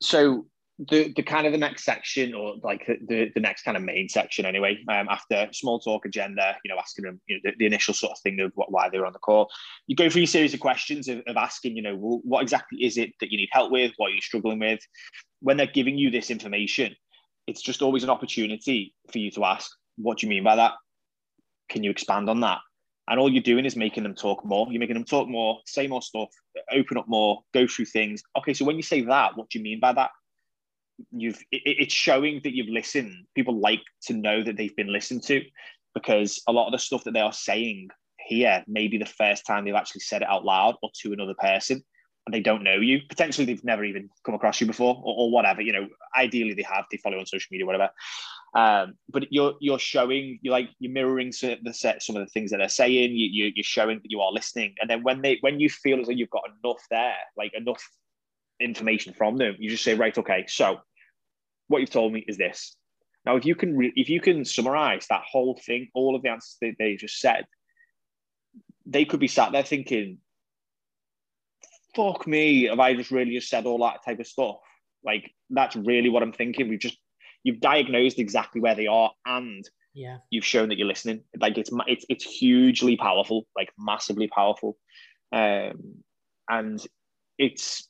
So the the kind of the next section or like the, the next kind of main section anyway um, after small talk agenda you know asking them you know the, the initial sort of thing of what, why they were on the call. You go through a series of questions of, of asking you know well, what exactly is it that you need help with? What are you struggling with? When they're giving you this information it's just always an opportunity for you to ask what do you mean by that? Can you expand on that? And all you're doing is making them talk more. You're making them talk more say more stuff open up more go through things. Okay so when you say that what do you mean by that you've it, it's showing that you've listened. People like to know that they've been listened to because a lot of the stuff that they are saying here may be the first time they've actually said it out loud or to another person and they don't know you. Potentially they've never even come across you before or, or whatever. You know, ideally they have, they follow on social media, whatever. Um, but you're you're showing you're like you're mirroring the set some of the things that they're saying. You, you you're showing that you are listening, and then when they when you feel as though you've got enough there, like enough information from them, you just say, right, okay, so what you've told me is this. Now, if you can re- if you can summarize that whole thing, all of the answers that they just said, they could be sat there thinking, "Fuck me, have I just really just said all that type of stuff?" Like that's really what I'm thinking. We've just you've diagnosed exactly where they are, and yeah, you've shown that you're listening. Like it's it's it's hugely powerful, like massively powerful, um, and it's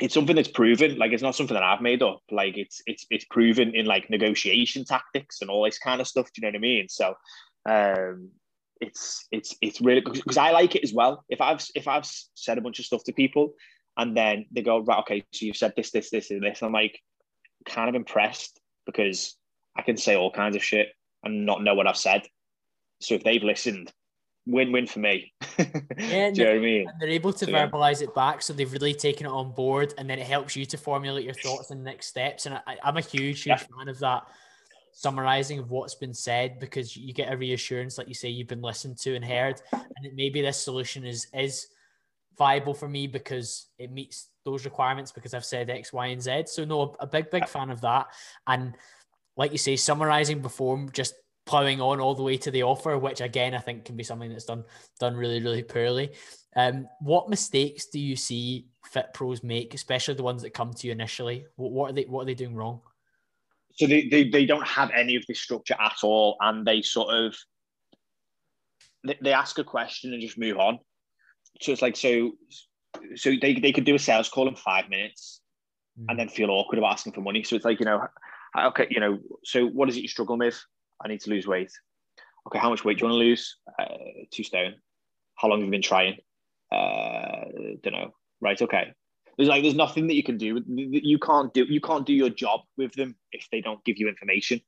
it's something that's proven. Like it's not something that I've made up. Like it's it's it's proven in like negotiation tactics and all this kind of stuff. Do you know what I mean? So um it's it's it's really because I like it as well. If I've if I've said a bunch of stuff to people and then they go, right, okay, so you've said this, this, this, and this, I'm like kind of impressed because I can say all kinds of shit and not know what I've said. So if they've listened, win-win for me. Yeah, Do you know I mean? And they're able to so, verbalize it back, so they've really taken it on board, and then it helps you to formulate your thoughts and next steps. And I, am a huge, huge yeah. fan of that summarizing of what's been said because you get a reassurance, like you say, you've been listened to and heard, and it, maybe this solution is is viable for me because it meets those requirements because I've said X, Y, and Z. So no, a big, big fan of that. And like you say, summarizing before just plowing on all the way to the offer, which again I think can be something that's done done really really poorly. Um, what mistakes do you see fit pros make, especially the ones that come to you initially? What, what are they what are they doing wrong? So they, they they don't have any of this structure at all, and they sort of they, they ask a question and just move on. So it's like so so they, they could do a sales call in five minutes mm. and then feel awkward about asking for money. So it's like, you know, Okay, you know, so what is it you struggle with? I need to lose weight. Okay, how much weight do you want to lose? Uh, two stone. How long have you been trying? Uh, don't know. Right. Okay. There's like there's nothing that you can do. You can't do you can't do your job with them if they don't give you information.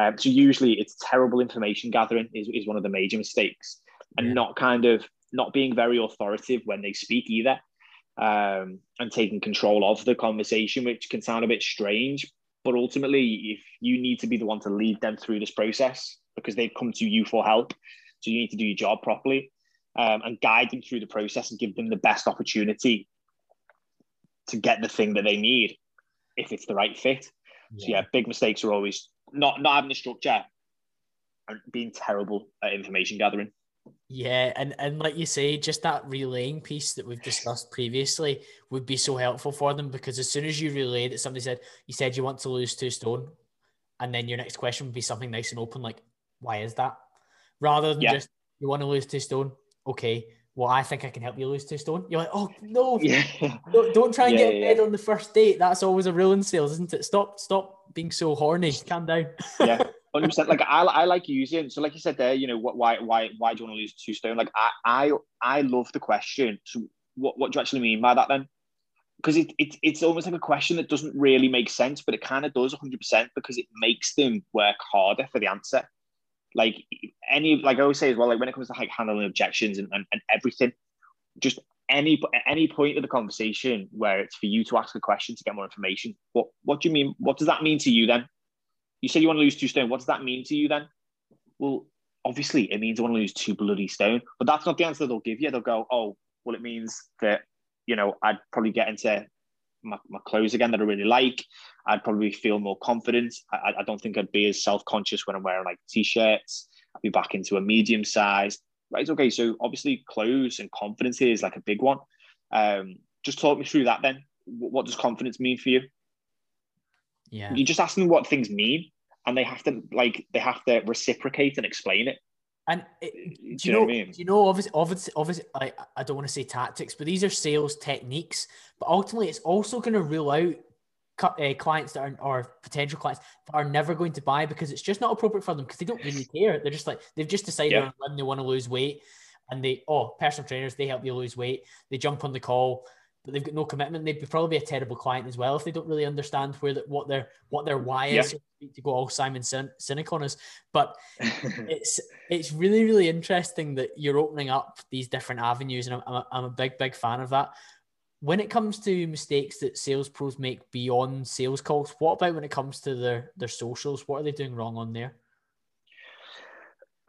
Um, so usually it's terrible information gathering is, is one of the major mistakes, and yeah. not kind of not being very authoritative when they speak either, um, and taking control of the conversation, which can sound a bit strange. But ultimately, if you need to be the one to lead them through this process because they've come to you for help, so you need to do your job properly um, and guide them through the process and give them the best opportunity to get the thing that they need if it's the right fit. Yeah. So yeah, big mistakes are always not not having the structure and being terrible at information gathering. Yeah, and and like you say, just that relaying piece that we've discussed previously would be so helpful for them because as soon as you relay that somebody said you said you want to lose two stone, and then your next question would be something nice and open like, why is that? Rather than yeah. just you want to lose two stone, okay, well, I think I can help you lose two stone. You're like, oh no, yeah. don't, don't try and yeah, get yeah. bed on the first date. That's always a rule in sales, isn't it? Stop, stop being so horny. Calm down. yeah, hundred percent. Like I, I like using. So, like you said there, you know, what, why, why, why do you want to lose two stone? Like I, I, I love the question. So, what, what do you actually mean by that then? Because it, it, it's almost like a question that doesn't really make sense, but it kind of does 100% because it makes them work harder for the answer like any like I always say as well, like when it comes to like handling objections and, and, and everything, just any any point of the conversation where it's for you to ask a question to get more information. What what do you mean? What does that mean to you then? You said you want to lose two stone. What does that mean to you then? Well, obviously it means I want to lose two bloody stone, but that's not the answer they'll give you. They'll go, oh, well, it means that you know I'd probably get into my, my clothes again that I really like. I'd probably feel more confident. I, I don't think I'd be as self conscious when I'm wearing like t-shirts. I'd be back into a medium size. Right. Okay. So obviously clothes and confidence here is like a big one. Um, just talk me through that then. What does confidence mean for you? Yeah. You just ask them what things mean and they have to like they have to reciprocate and explain it. And it, do, you know, know I mean? do you know, obviously, obviously, obviously, I, I don't want to say tactics, but these are sales techniques. But ultimately, it's also going to rule out uh, clients that are or potential clients that are never going to buy because it's just not appropriate for them because they don't really care. They're just like they've just decided yeah. when they want to lose weight, and they oh personal trainers they help you lose weight. They jump on the call but they've got no commitment. They'd be probably be a terrible client as well if they don't really understand where the, what their what their why is. To go all Simon Sin- Sinek on us, but it's it's really really interesting that you're opening up these different avenues, and I'm, I'm, a, I'm a big big fan of that. When it comes to mistakes that sales pros make beyond sales calls, what about when it comes to their their socials? What are they doing wrong on there?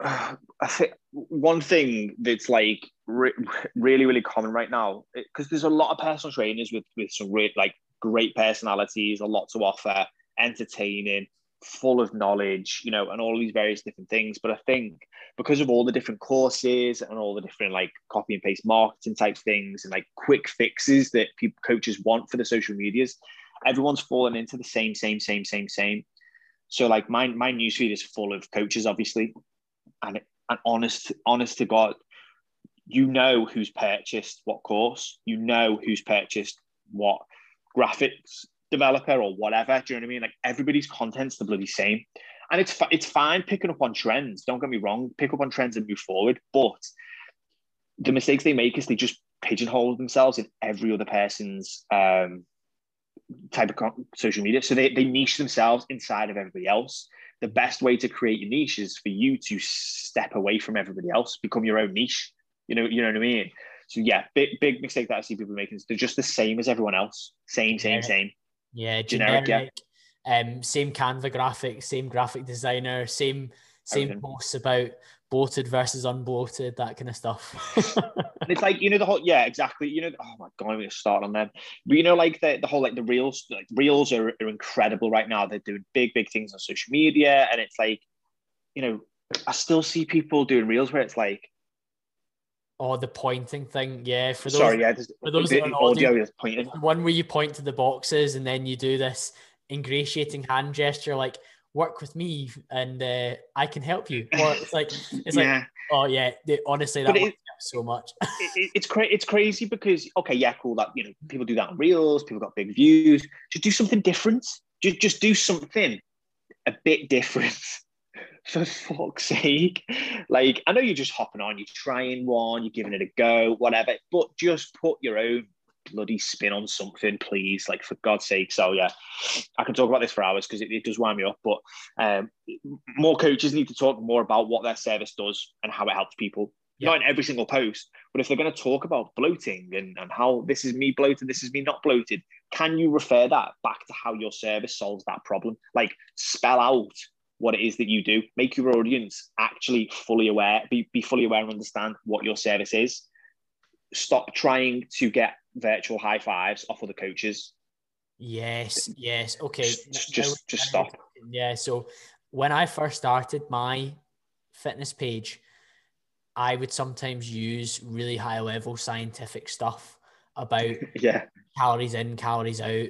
I think one thing that's like re- really really common right now eh, because there's a lot of personal trainers with with some great like great personalities, a lot to offer, entertaining, full of knowledge, you know, and all these various different things. But I think because of all the different courses and all the different like copy and paste marketing type things and like quick fixes that people coaches want for the social medias, everyone's fallen into the same, same, same, same, same. So like my my newsfeed is full of coaches, obviously, and and honest honest to God, you know who's purchased what course, you know who's purchased what graphics developer or whatever. Do you know what I mean? Like everybody's content's the bloody same, and it's it's fine picking up on trends. Don't get me wrong, pick up on trends and move forward. But the mistakes they make is they just pigeonhole themselves in every other person's um, type of social media. So they, they niche themselves inside of everybody else the best way to create your niche is for you to step away from everybody else, become your own niche. You know, you know what I mean? So yeah, big big mistake that I see people making. Is they're just the same as everyone else. Same, same, same. Yeah, generic. generic yeah. Um, same Canva graphic, same graphic designer, same same Everything. posts about bloated versus unbloated, that kind of stuff. and it's like you know the whole yeah exactly you know oh my god I'm gonna start on them but you know like the, the whole like the reels like reels are, are incredible right now they're doing big big things on social media and it's like you know I still see people doing reels where it's like Oh, the pointing thing, yeah. For those, sorry, yeah. For those the, audio, audio is pointing. One where you point to the boxes and then you do this ingratiating hand gesture, like work with me and uh, I can help you. Or it's like it's yeah. like oh yeah, they, honestly that it, so much. it, it's crazy. It's crazy because okay, yeah, cool. That you know people do that on reels. People got big views. Just do something different. Just just do something a bit different. For fuck's sake. Like, I know you're just hopping on, you're trying one, you're giving it a go, whatever, but just put your own bloody spin on something, please. Like, for God's sake. So, yeah, I can talk about this for hours because it, it, does wind me up. But um, more coaches need to talk more about what their service does and how it helps people. Yeah. Not in every single post, but if they're going to talk about bloating and, and how this is me bloated, this is me not bloated, can you refer that back to how your service solves that problem? Like, spell out what it is that you do, make your audience actually fully aware, be, be fully aware and understand what your service is. Stop trying to get virtual high fives off of the coaches. Yes, yes. Okay. Just just, just stop. Yeah. So when I first started my fitness page, I would sometimes use really high level scientific stuff about yeah calories in, calories out.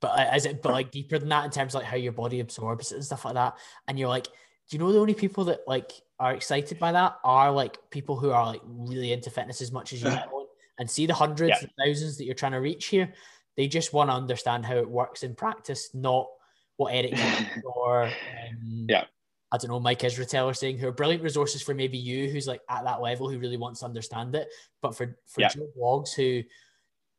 But is it but like deeper than that in terms of like how your body absorbs it and stuff like that? And you're like, do you know the only people that like are excited by that are like people who are like really into fitness as much as you and see the hundreds yeah. and thousands that you're trying to reach here. They just want to understand how it works in practice, not what Eric or um, yeah. I don't know, Mike Israetel are saying who are brilliant resources for maybe you who's like at that level who really wants to understand it. But for for yeah. Joe Bloggs who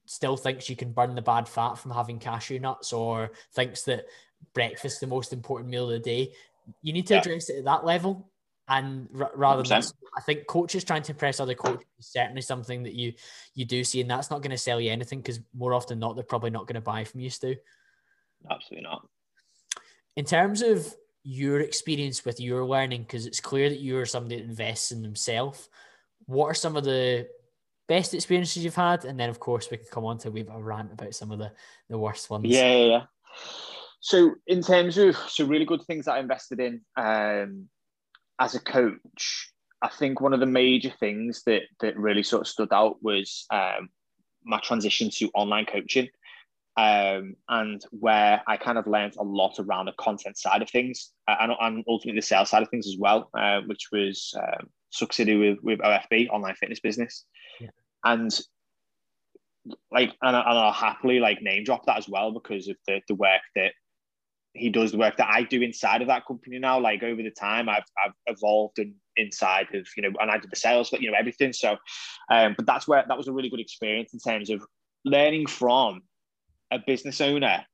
still thinks you can burn the bad fat from having cashew nuts or thinks that breakfast is the most important meal of the day, you need to yeah. address it at that level. And r- rather 100%. than I think coaches trying to impress other coaches is certainly something that you you do see, and that's not going to sell you anything because more often than not, they're probably not going to buy from you, Stu. Absolutely not. In terms of your experience with your learning, because it's clear that you're somebody that invests in themselves. What are some of the best experiences you've had? And then, of course, we can come on to we've a rant about some of the, the worst ones. Yeah, yeah, yeah. So, in terms of so really good things that I invested in um, as a coach, I think one of the major things that that really sort of stood out was um, my transition to online coaching um, and where I kind of learned a lot around the content side of things uh, and, and ultimately the sales side of things as well, uh, which was um, succeeded with, with OFB, online fitness business. Yeah. And like, and, and I'll happily like name drop that as well because of the, the work that he does, the work that I do inside of that company now. Like over the time, I've, I've evolved and inside of, you know, and I did the sales, but, you know, everything. So, um, but that's where that was a really good experience in terms of learning from a business owner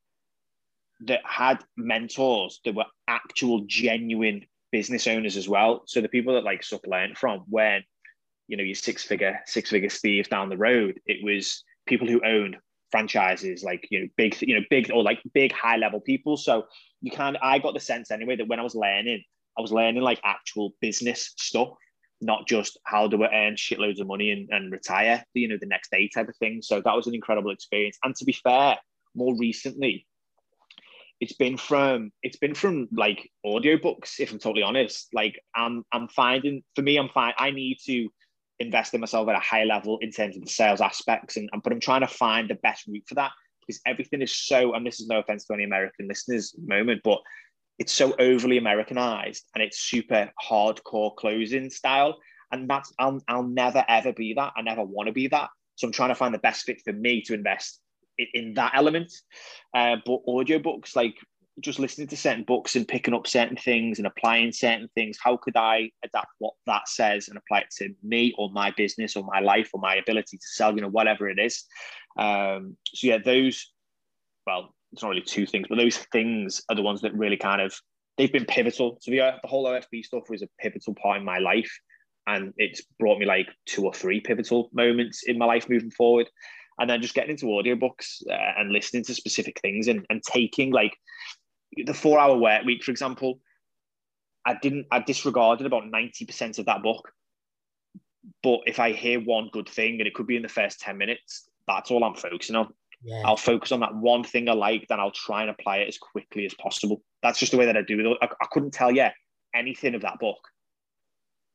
that had mentors that were actual genuine business owners as well. So the people that like Suck learned from when, you know, your six figure, six figure Steve down the road, it was people who owned franchises, like, you know, big, you know, big or like big high level people. So you kind I got the sense anyway that when I was learning, I was learning like actual business stuff, not just how do I earn shitloads of money and, and retire, you know, the next day type of thing. So that was an incredible experience. And to be fair, more recently, it's been from it's been from like audiobooks, if I'm totally honest. Like I'm I'm finding for me, I'm fine. I need to invest in myself at a high level in terms of the sales aspects, and but I'm trying to find the best route for that because everything is so. And this is no offense to any American listeners moment, but it's so overly Americanized and it's super hardcore closing style. And that's I'll I'll never ever be that. I never want to be that. So I'm trying to find the best fit for me to invest in that element. Uh, but audiobooks, like just listening to certain books and picking up certain things and applying certain things, how could I adapt what that says and apply it to me or my business or my life or my ability to sell, you know, whatever it is. Um, so yeah, those, well, it's not really two things, but those things are the ones that really kind of they've been pivotal. So the, the whole OFB stuff was a pivotal part in my life. And it's brought me like two or three pivotal moments in my life moving forward and then just getting into audiobooks uh, and listening to specific things and, and taking like the four hour work week, for example. I didn't, I disregarded about 90% of that book. But if I hear one good thing and it could be in the first 10 minutes, that's all I'm focusing on. Yeah. I'll focus on that one thing I like, then I'll try and apply it as quickly as possible. That's just the way that I do it. I, I couldn't tell you anything of that book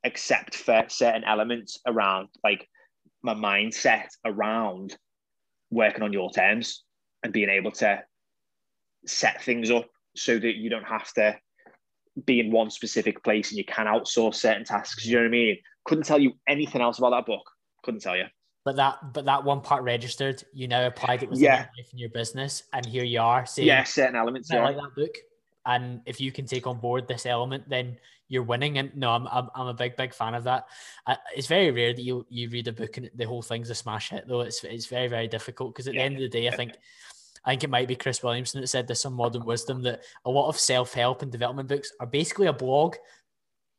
except for certain elements around like my mindset around working on your terms and being able to set things up so that you don't have to be in one specific place and you can outsource certain tasks. You know what I mean? Couldn't tell you anything else about that book. Couldn't tell you. But that, but that one part registered. You now applied it within yeah. your life in your business, and here you are. Saying, yeah, certain elements. I yeah. like that book. and if you can take on board this element, then you're winning. And no, I'm I'm, I'm a big big fan of that. Uh, it's very rare that you you read a book and the whole thing's a smash hit, though. It's it's very very difficult because at yeah. the end of the day, I think. I think it might be Chris Williamson that said this on modern wisdom that a lot of self help and development books are basically a blog,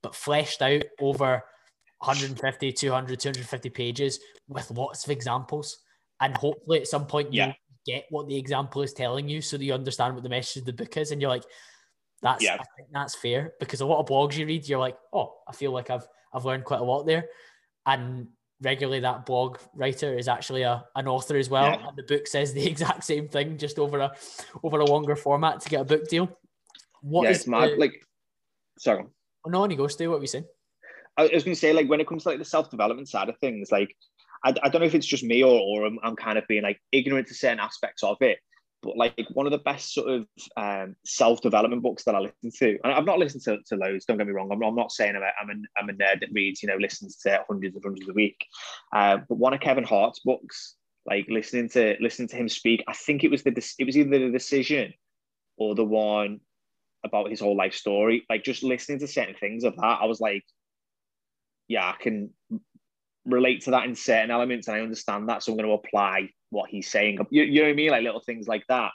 but fleshed out over 150, 200, 250 pages with lots of examples. And hopefully at some point you get what the example is telling you so that you understand what the message of the book is. And you're like, that's yeah. I think that's fair because a lot of blogs you read, you're like, oh, I feel like I've I've learned quite a lot there. And regularly that blog writer is actually a, an author as well. Yeah. And the book says the exact same thing, just over a over a longer format to get a book deal. What yeah, is mad. The... Like sorry. Oh, no, on you go, Stu. What were you saying? I was going to say, like, when it comes to like the self development side of things, like, I, I don't know if it's just me or, or I'm, I'm kind of being like ignorant to certain aspects of it, but like one of the best sort of um, self development books that I listen to, and I've not listened to, to loads. Don't get me wrong. I'm, I'm not saying I'm a, I'm, a, I'm a nerd that reads, you know, listens to hundreds and hundreds a week. Uh, but one of Kevin Hart's books, like listening to listening to him speak, I think it was the it was either the decision or the one about his whole life story. Like just listening to certain things of that, I was like, yeah, I can relate to that in certain elements and I understand that. So I'm going to apply what he's saying. You, you know what I mean? Like little things like that.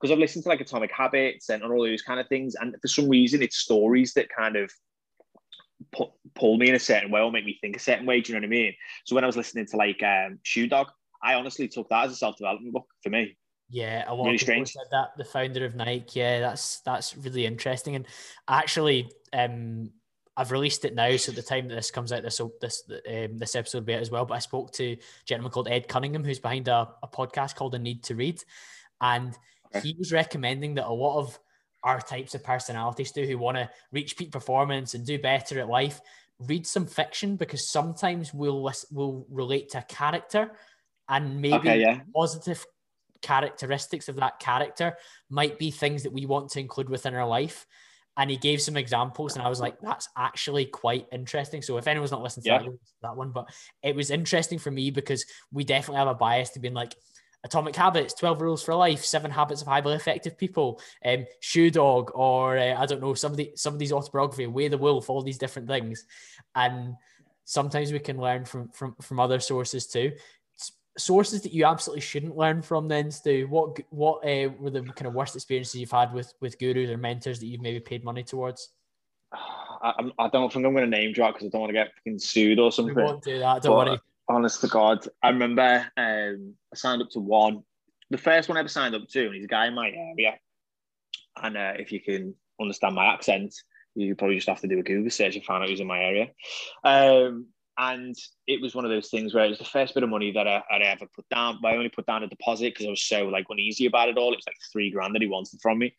Because I've listened to like Atomic Habits and all those kind of things. And for some reason, it's stories that kind of put, pull me in a certain way or make me think a certain way. Do you know what I mean? So when I was listening to like um, Shoe Dog, I honestly took that as a self development book for me. Yeah, a lot really of people strange. said that. The founder of Nike. Yeah, that's that's really interesting. And actually, um, I've released it now, so at the time that this comes out, this this um, this episode will be out as well. But I spoke to a gentleman called Ed Cunningham, who's behind a, a podcast called A Need to Read, and he was recommending that a lot of our types of personalities do who want to reach peak performance and do better at life read some fiction because sometimes we'll we'll relate to a character and maybe okay, yeah. positive characteristics of that character might be things that we want to include within our life and he gave some examples and i was like that's actually quite interesting. So if anyone's not listening to yeah. that, that one but it was interesting for me because we definitely have a bias to being like atomic habits 12 rules for life seven habits of highly effective people um shoe dog or uh, i don't know somebody somebody's autobiography way the wolf all these different things. And sometimes we can learn from from from other sources too sources that you absolutely shouldn't learn from then stu? What what uh, were the kind of worst experiences you've had with with gurus or mentors that you've maybe paid money towards? I, I don't think i'm going to name drop because i don't want to get fucking sued or something. we won't do that don't but, worry. honest to god i remember um, i signed up to one the first one i ever signed up to and he's a guy in my area. And uh, if you can understand my accent you probably just have to do a google search and find out who's in my area. Um, and it was one of those things where it was the first bit of money that I, would ever put down. But I only put down a deposit because I was so like uneasy about it all. It was like three grand that he wanted from me.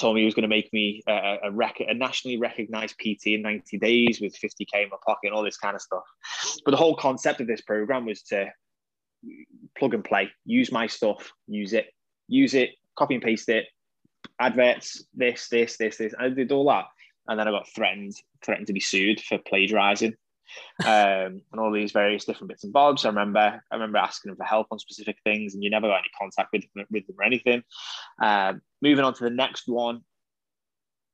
Told me he was going to make me a, a, rec- a nationally recognized PT in 90 days with 50k in my pocket and all this kind of stuff. But the whole concept of this program was to plug and play, use my stuff, use it, use it, copy and paste it, adverts, this, this, this, this. I did all that. And then I got threatened, threatened to be sued for plagiarizing um, and all these various different bits and bobs. I remember I remember asking them for help on specific things, and you never got any contact with them, with them or anything. Um, moving on to the next one,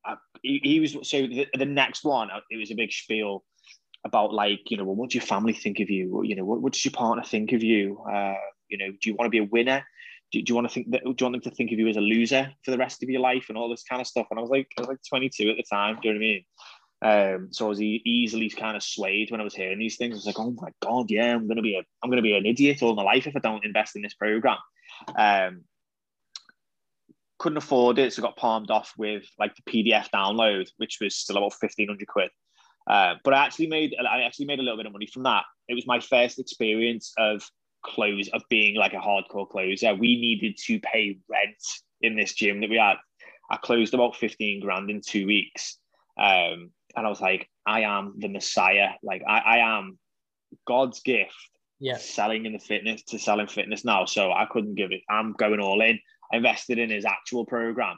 I, he, he, was so the, the, next one. Uh, it was a big spiel about like you know, well, what do your family think of you? You know, what, what does your partner think of you? Uh, you know, do you want to be a winner? Do, do, you want to think that? Do you want them to think of you as a loser for the rest of your life and all this kind of stuff? And I was like, I was like 22 at the time. Do you know what I mean? Um, so I was easily kind of swayed when I was hearing these things. I was like, oh my god, yeah, I'm gonna be a, I'm gonna be an idiot all my life if I don't invest in this program. Um, couldn't afford it, so got palmed off with like the PDF download, which was still about fifteen hundred quid. Uh, but I actually made, I actually made a little bit of money from that. It was my first experience of close of being like a hardcore closer. We needed to pay rent in this gym that we had. I closed about fifteen grand in two weeks. Um, and I was like, I am the Messiah. Like I, I am God's gift. Yeah. Selling in the fitness to selling fitness now. So I couldn't give it. I'm going all in. I invested in his actual program.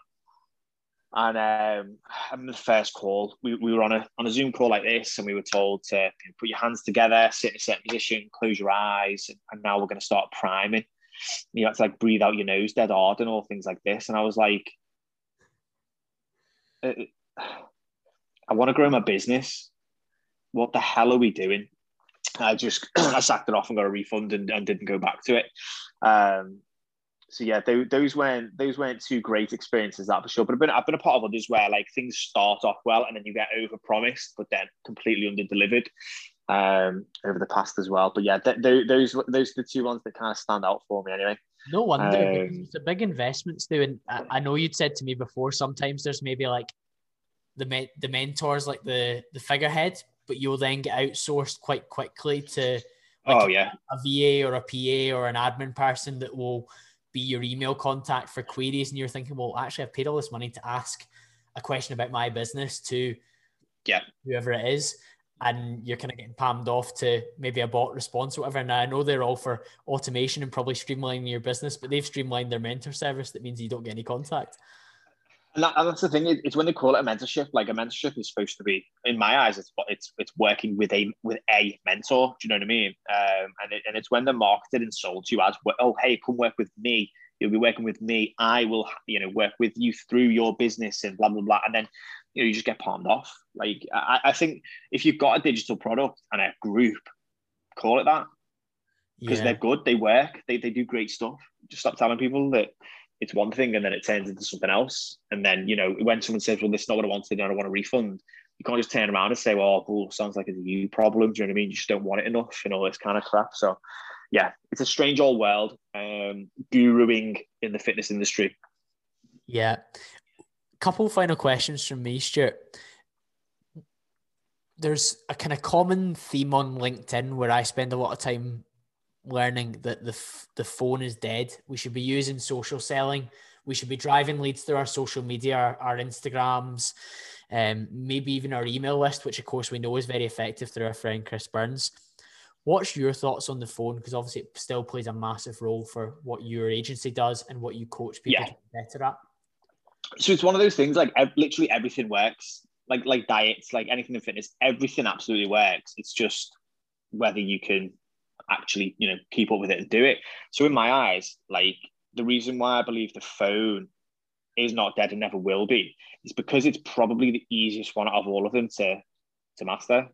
And um, in the first call, we, we were on a on a Zoom call like this, and we were told to put your hands together, sit in a certain position, close your eyes, and, now we're going to start priming. You have to like breathe out your nose dead hard and all things like this. And I was like, I want to grow my business. What the hell are we doing? I just I sacked it off and got a refund and, and didn't go back to it. Um, so yeah, they, those weren't those weren't two great experiences that for sure. But I've been I've been a part of others where like things start off well and then you get over promised, but then completely under delivered um, over the past as well. But yeah, th- th- those those are the two ones that kind of stand out for me anyway. No wonder um, it's a big investments doing. I, I know you'd said to me before. Sometimes there's maybe like the me- the mentors, like the the figurehead, but you'll then get outsourced quite quickly to like oh yeah a, a VA or a PA or an admin person that will be your email contact for queries, and you're thinking, well, actually, I've paid all this money to ask a question about my business to yeah whoever it is and you're kind of getting palmed off to maybe a bot response or whatever. Now I know they're all for automation and probably streamlining your business, but they've streamlined their mentor service. That means you don't get any contact. And, that, and that's the thing. Is it's when they call it a mentorship. Like a mentorship is supposed to be, in my eyes, it's it's it's working with a with a mentor. Do you know what I mean? Um, and it, and it's when they're marketed and sold to you as, oh, hey, come work with me. You'll be working with me. I will, you know, work with you through your business and blah blah blah. And then you know, you just get palmed off. Like I, I think if you've got a digital product and a group, call it that because yeah. they're good, they work, they, they do great stuff. Just stop telling people that it's one thing and then it turns into something else. And then, you know, when someone says, well, this is not what I wanted and I don't want a refund, you can't just turn around and say, well, well sounds like it's a you problem. Do you know what I mean? You just don't want it enough and all this kind of crap. So, yeah, it's a strange old world, um, guruing in the fitness industry. Yeah couple final questions from me, Stuart. There's a kind of common theme on LinkedIn where I spend a lot of time learning that the the phone is dead. We should be using social selling. We should be driving leads through our social media, our, our Instagrams, um, maybe even our email list, which of course we know is very effective through our friend Chris Burns. What's your thoughts on the phone? Because obviously it still plays a massive role for what your agency does and what you coach people yeah. to be better at so it's one of those things like literally everything works like like diets like anything in fitness everything absolutely works it's just whether you can actually you know keep up with it and do it so in my eyes like the reason why i believe the phone is not dead and never will be is because it's probably the easiest one out of all of them to to master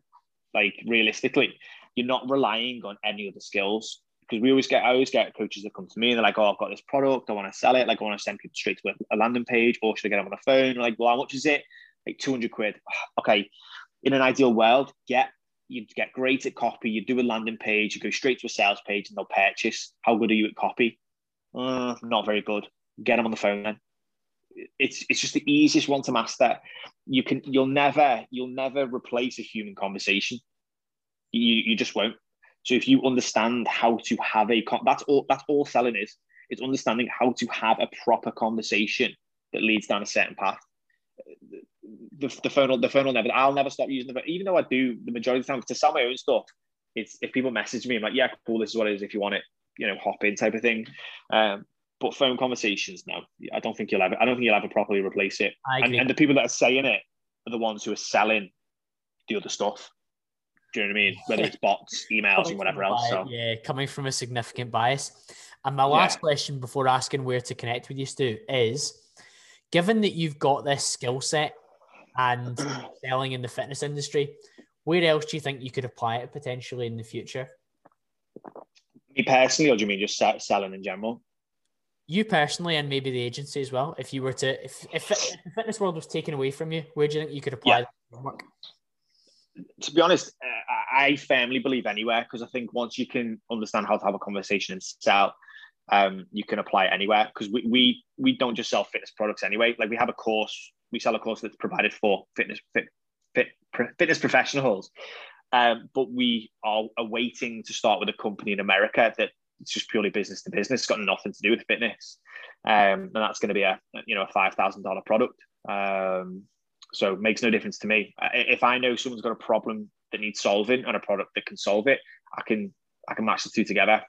like realistically you're not relying on any other skills because we always get I always get coaches that come to me and they're like, oh, I've got this product, I want to sell it, like I want to send people straight to a landing page, or should I get them on the phone? Like, well, how much is it? Like 200 quid. Okay. In an ideal world, get you get great at copy, you do a landing page, you go straight to a sales page and they'll purchase. How good are you at copy? Uh, not very good. Get them on the phone then. It's it's just the easiest one to master. You can you'll never you'll never replace a human conversation. You you just won't so if you understand how to have a that's all that's all selling is. It's understanding how to have a proper conversation that leads down a certain path. The, the phone will, the phone will never. I'll never stop using the phone, even though I do the majority of the time to sell my own stuff. It's if people message me, I'm like, yeah, cool. This is what it is. If you want it, you know, hop in type of thing. Um, but phone conversations, no, I don't think you'll ever. I don't think you'll ever properly replace it. And, and the people that are saying it are the ones who are selling the other stuff. Do you know what I mean? Whether it's bots, emails, and whatever else. So. Yeah, coming from a significant bias. And my last yeah. question before asking where to connect with you, Stu, is given that you've got this skill set and selling in the fitness industry, where else do you think you could apply it potentially in the future? Me personally, or do you mean just selling in general? You personally, and maybe the agency as well. If you were to, if, if, if the fitness world was taken away from you, where do you think you could apply yeah. to be honest, uh, I firmly believe anywhere because I think once you can understand how to have a conversation and sell, um, you can apply it anywhere. Because we, we we don't just sell fitness products anyway. Like we have a course, we sell a course that's provided for fitness fit, fit fitness professionals, um, but we are awaiting to start with a company in America that it's just purely business to business. It's got nothing to do with fitness, um, and that's going to be a you know a five thousand dollar product. Um, so it makes no difference to me. If I know someone's got a problem that needs solving and a product that can solve it, I can I can match the two together.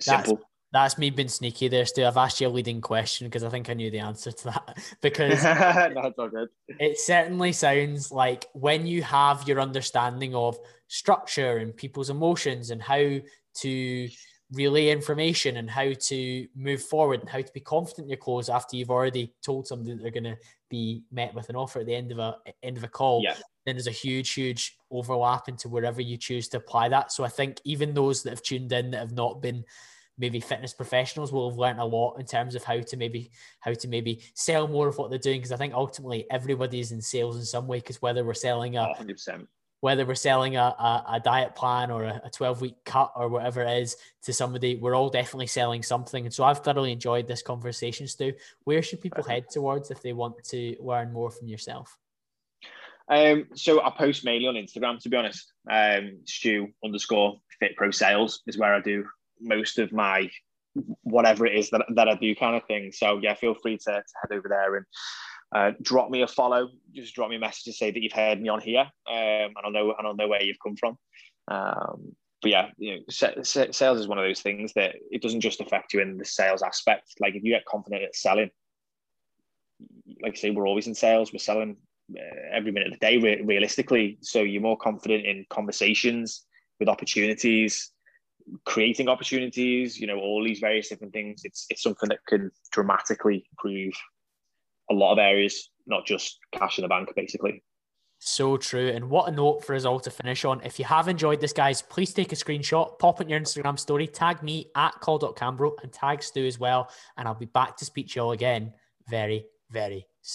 Simple. That's, that's me being sneaky there, Stu. I've asked you a leading question because I think I knew the answer to that. because that's all good. It certainly sounds like when you have your understanding of structure and people's emotions and how to relay information and how to move forward and how to be confident in your close after you've already told somebody that they're going to be met with an offer at the end of a end of a call. Yeah. Then there's a huge, huge overlap into wherever you choose to apply that. So I think even those that have tuned in that have not been maybe fitness professionals will have learned a lot in terms of how to maybe how to maybe sell more of what they're doing because I think ultimately everybody is in sales in some way because whether we're selling a 100% whether we're selling a, a, a diet plan or a, a 12 week cut or whatever it is to somebody, we're all definitely selling something. And so I've thoroughly enjoyed this conversation, Stu. Where should people head towards if they want to learn more from yourself? Um, so I post mainly on Instagram, to be honest. Um, Stu underscore Fit Pro Sales is where I do most of my whatever it is that, that I do kind of thing. So yeah, feel free to, to head over there and uh, drop me a follow. Just drop me a message to say that you've heard me on here, um, and I'll know and I'll know where you've come from. Um, but yeah, you know, sales is one of those things that it doesn't just affect you in the sales aspect. Like if you get confident at selling, like I say, we're always in sales. We're selling uh, every minute of the day, re- realistically. So you're more confident in conversations with opportunities, creating opportunities. You know, all these various different things. It's it's something that can dramatically improve a lot of areas, not just cash in the bank, basically. So true. And what a note for us all to finish on. If you have enjoyed this, guys, please take a screenshot, pop it in your Instagram story, tag me at call.cambro and tag Stu as well. And I'll be back to speak to you all again very, very soon.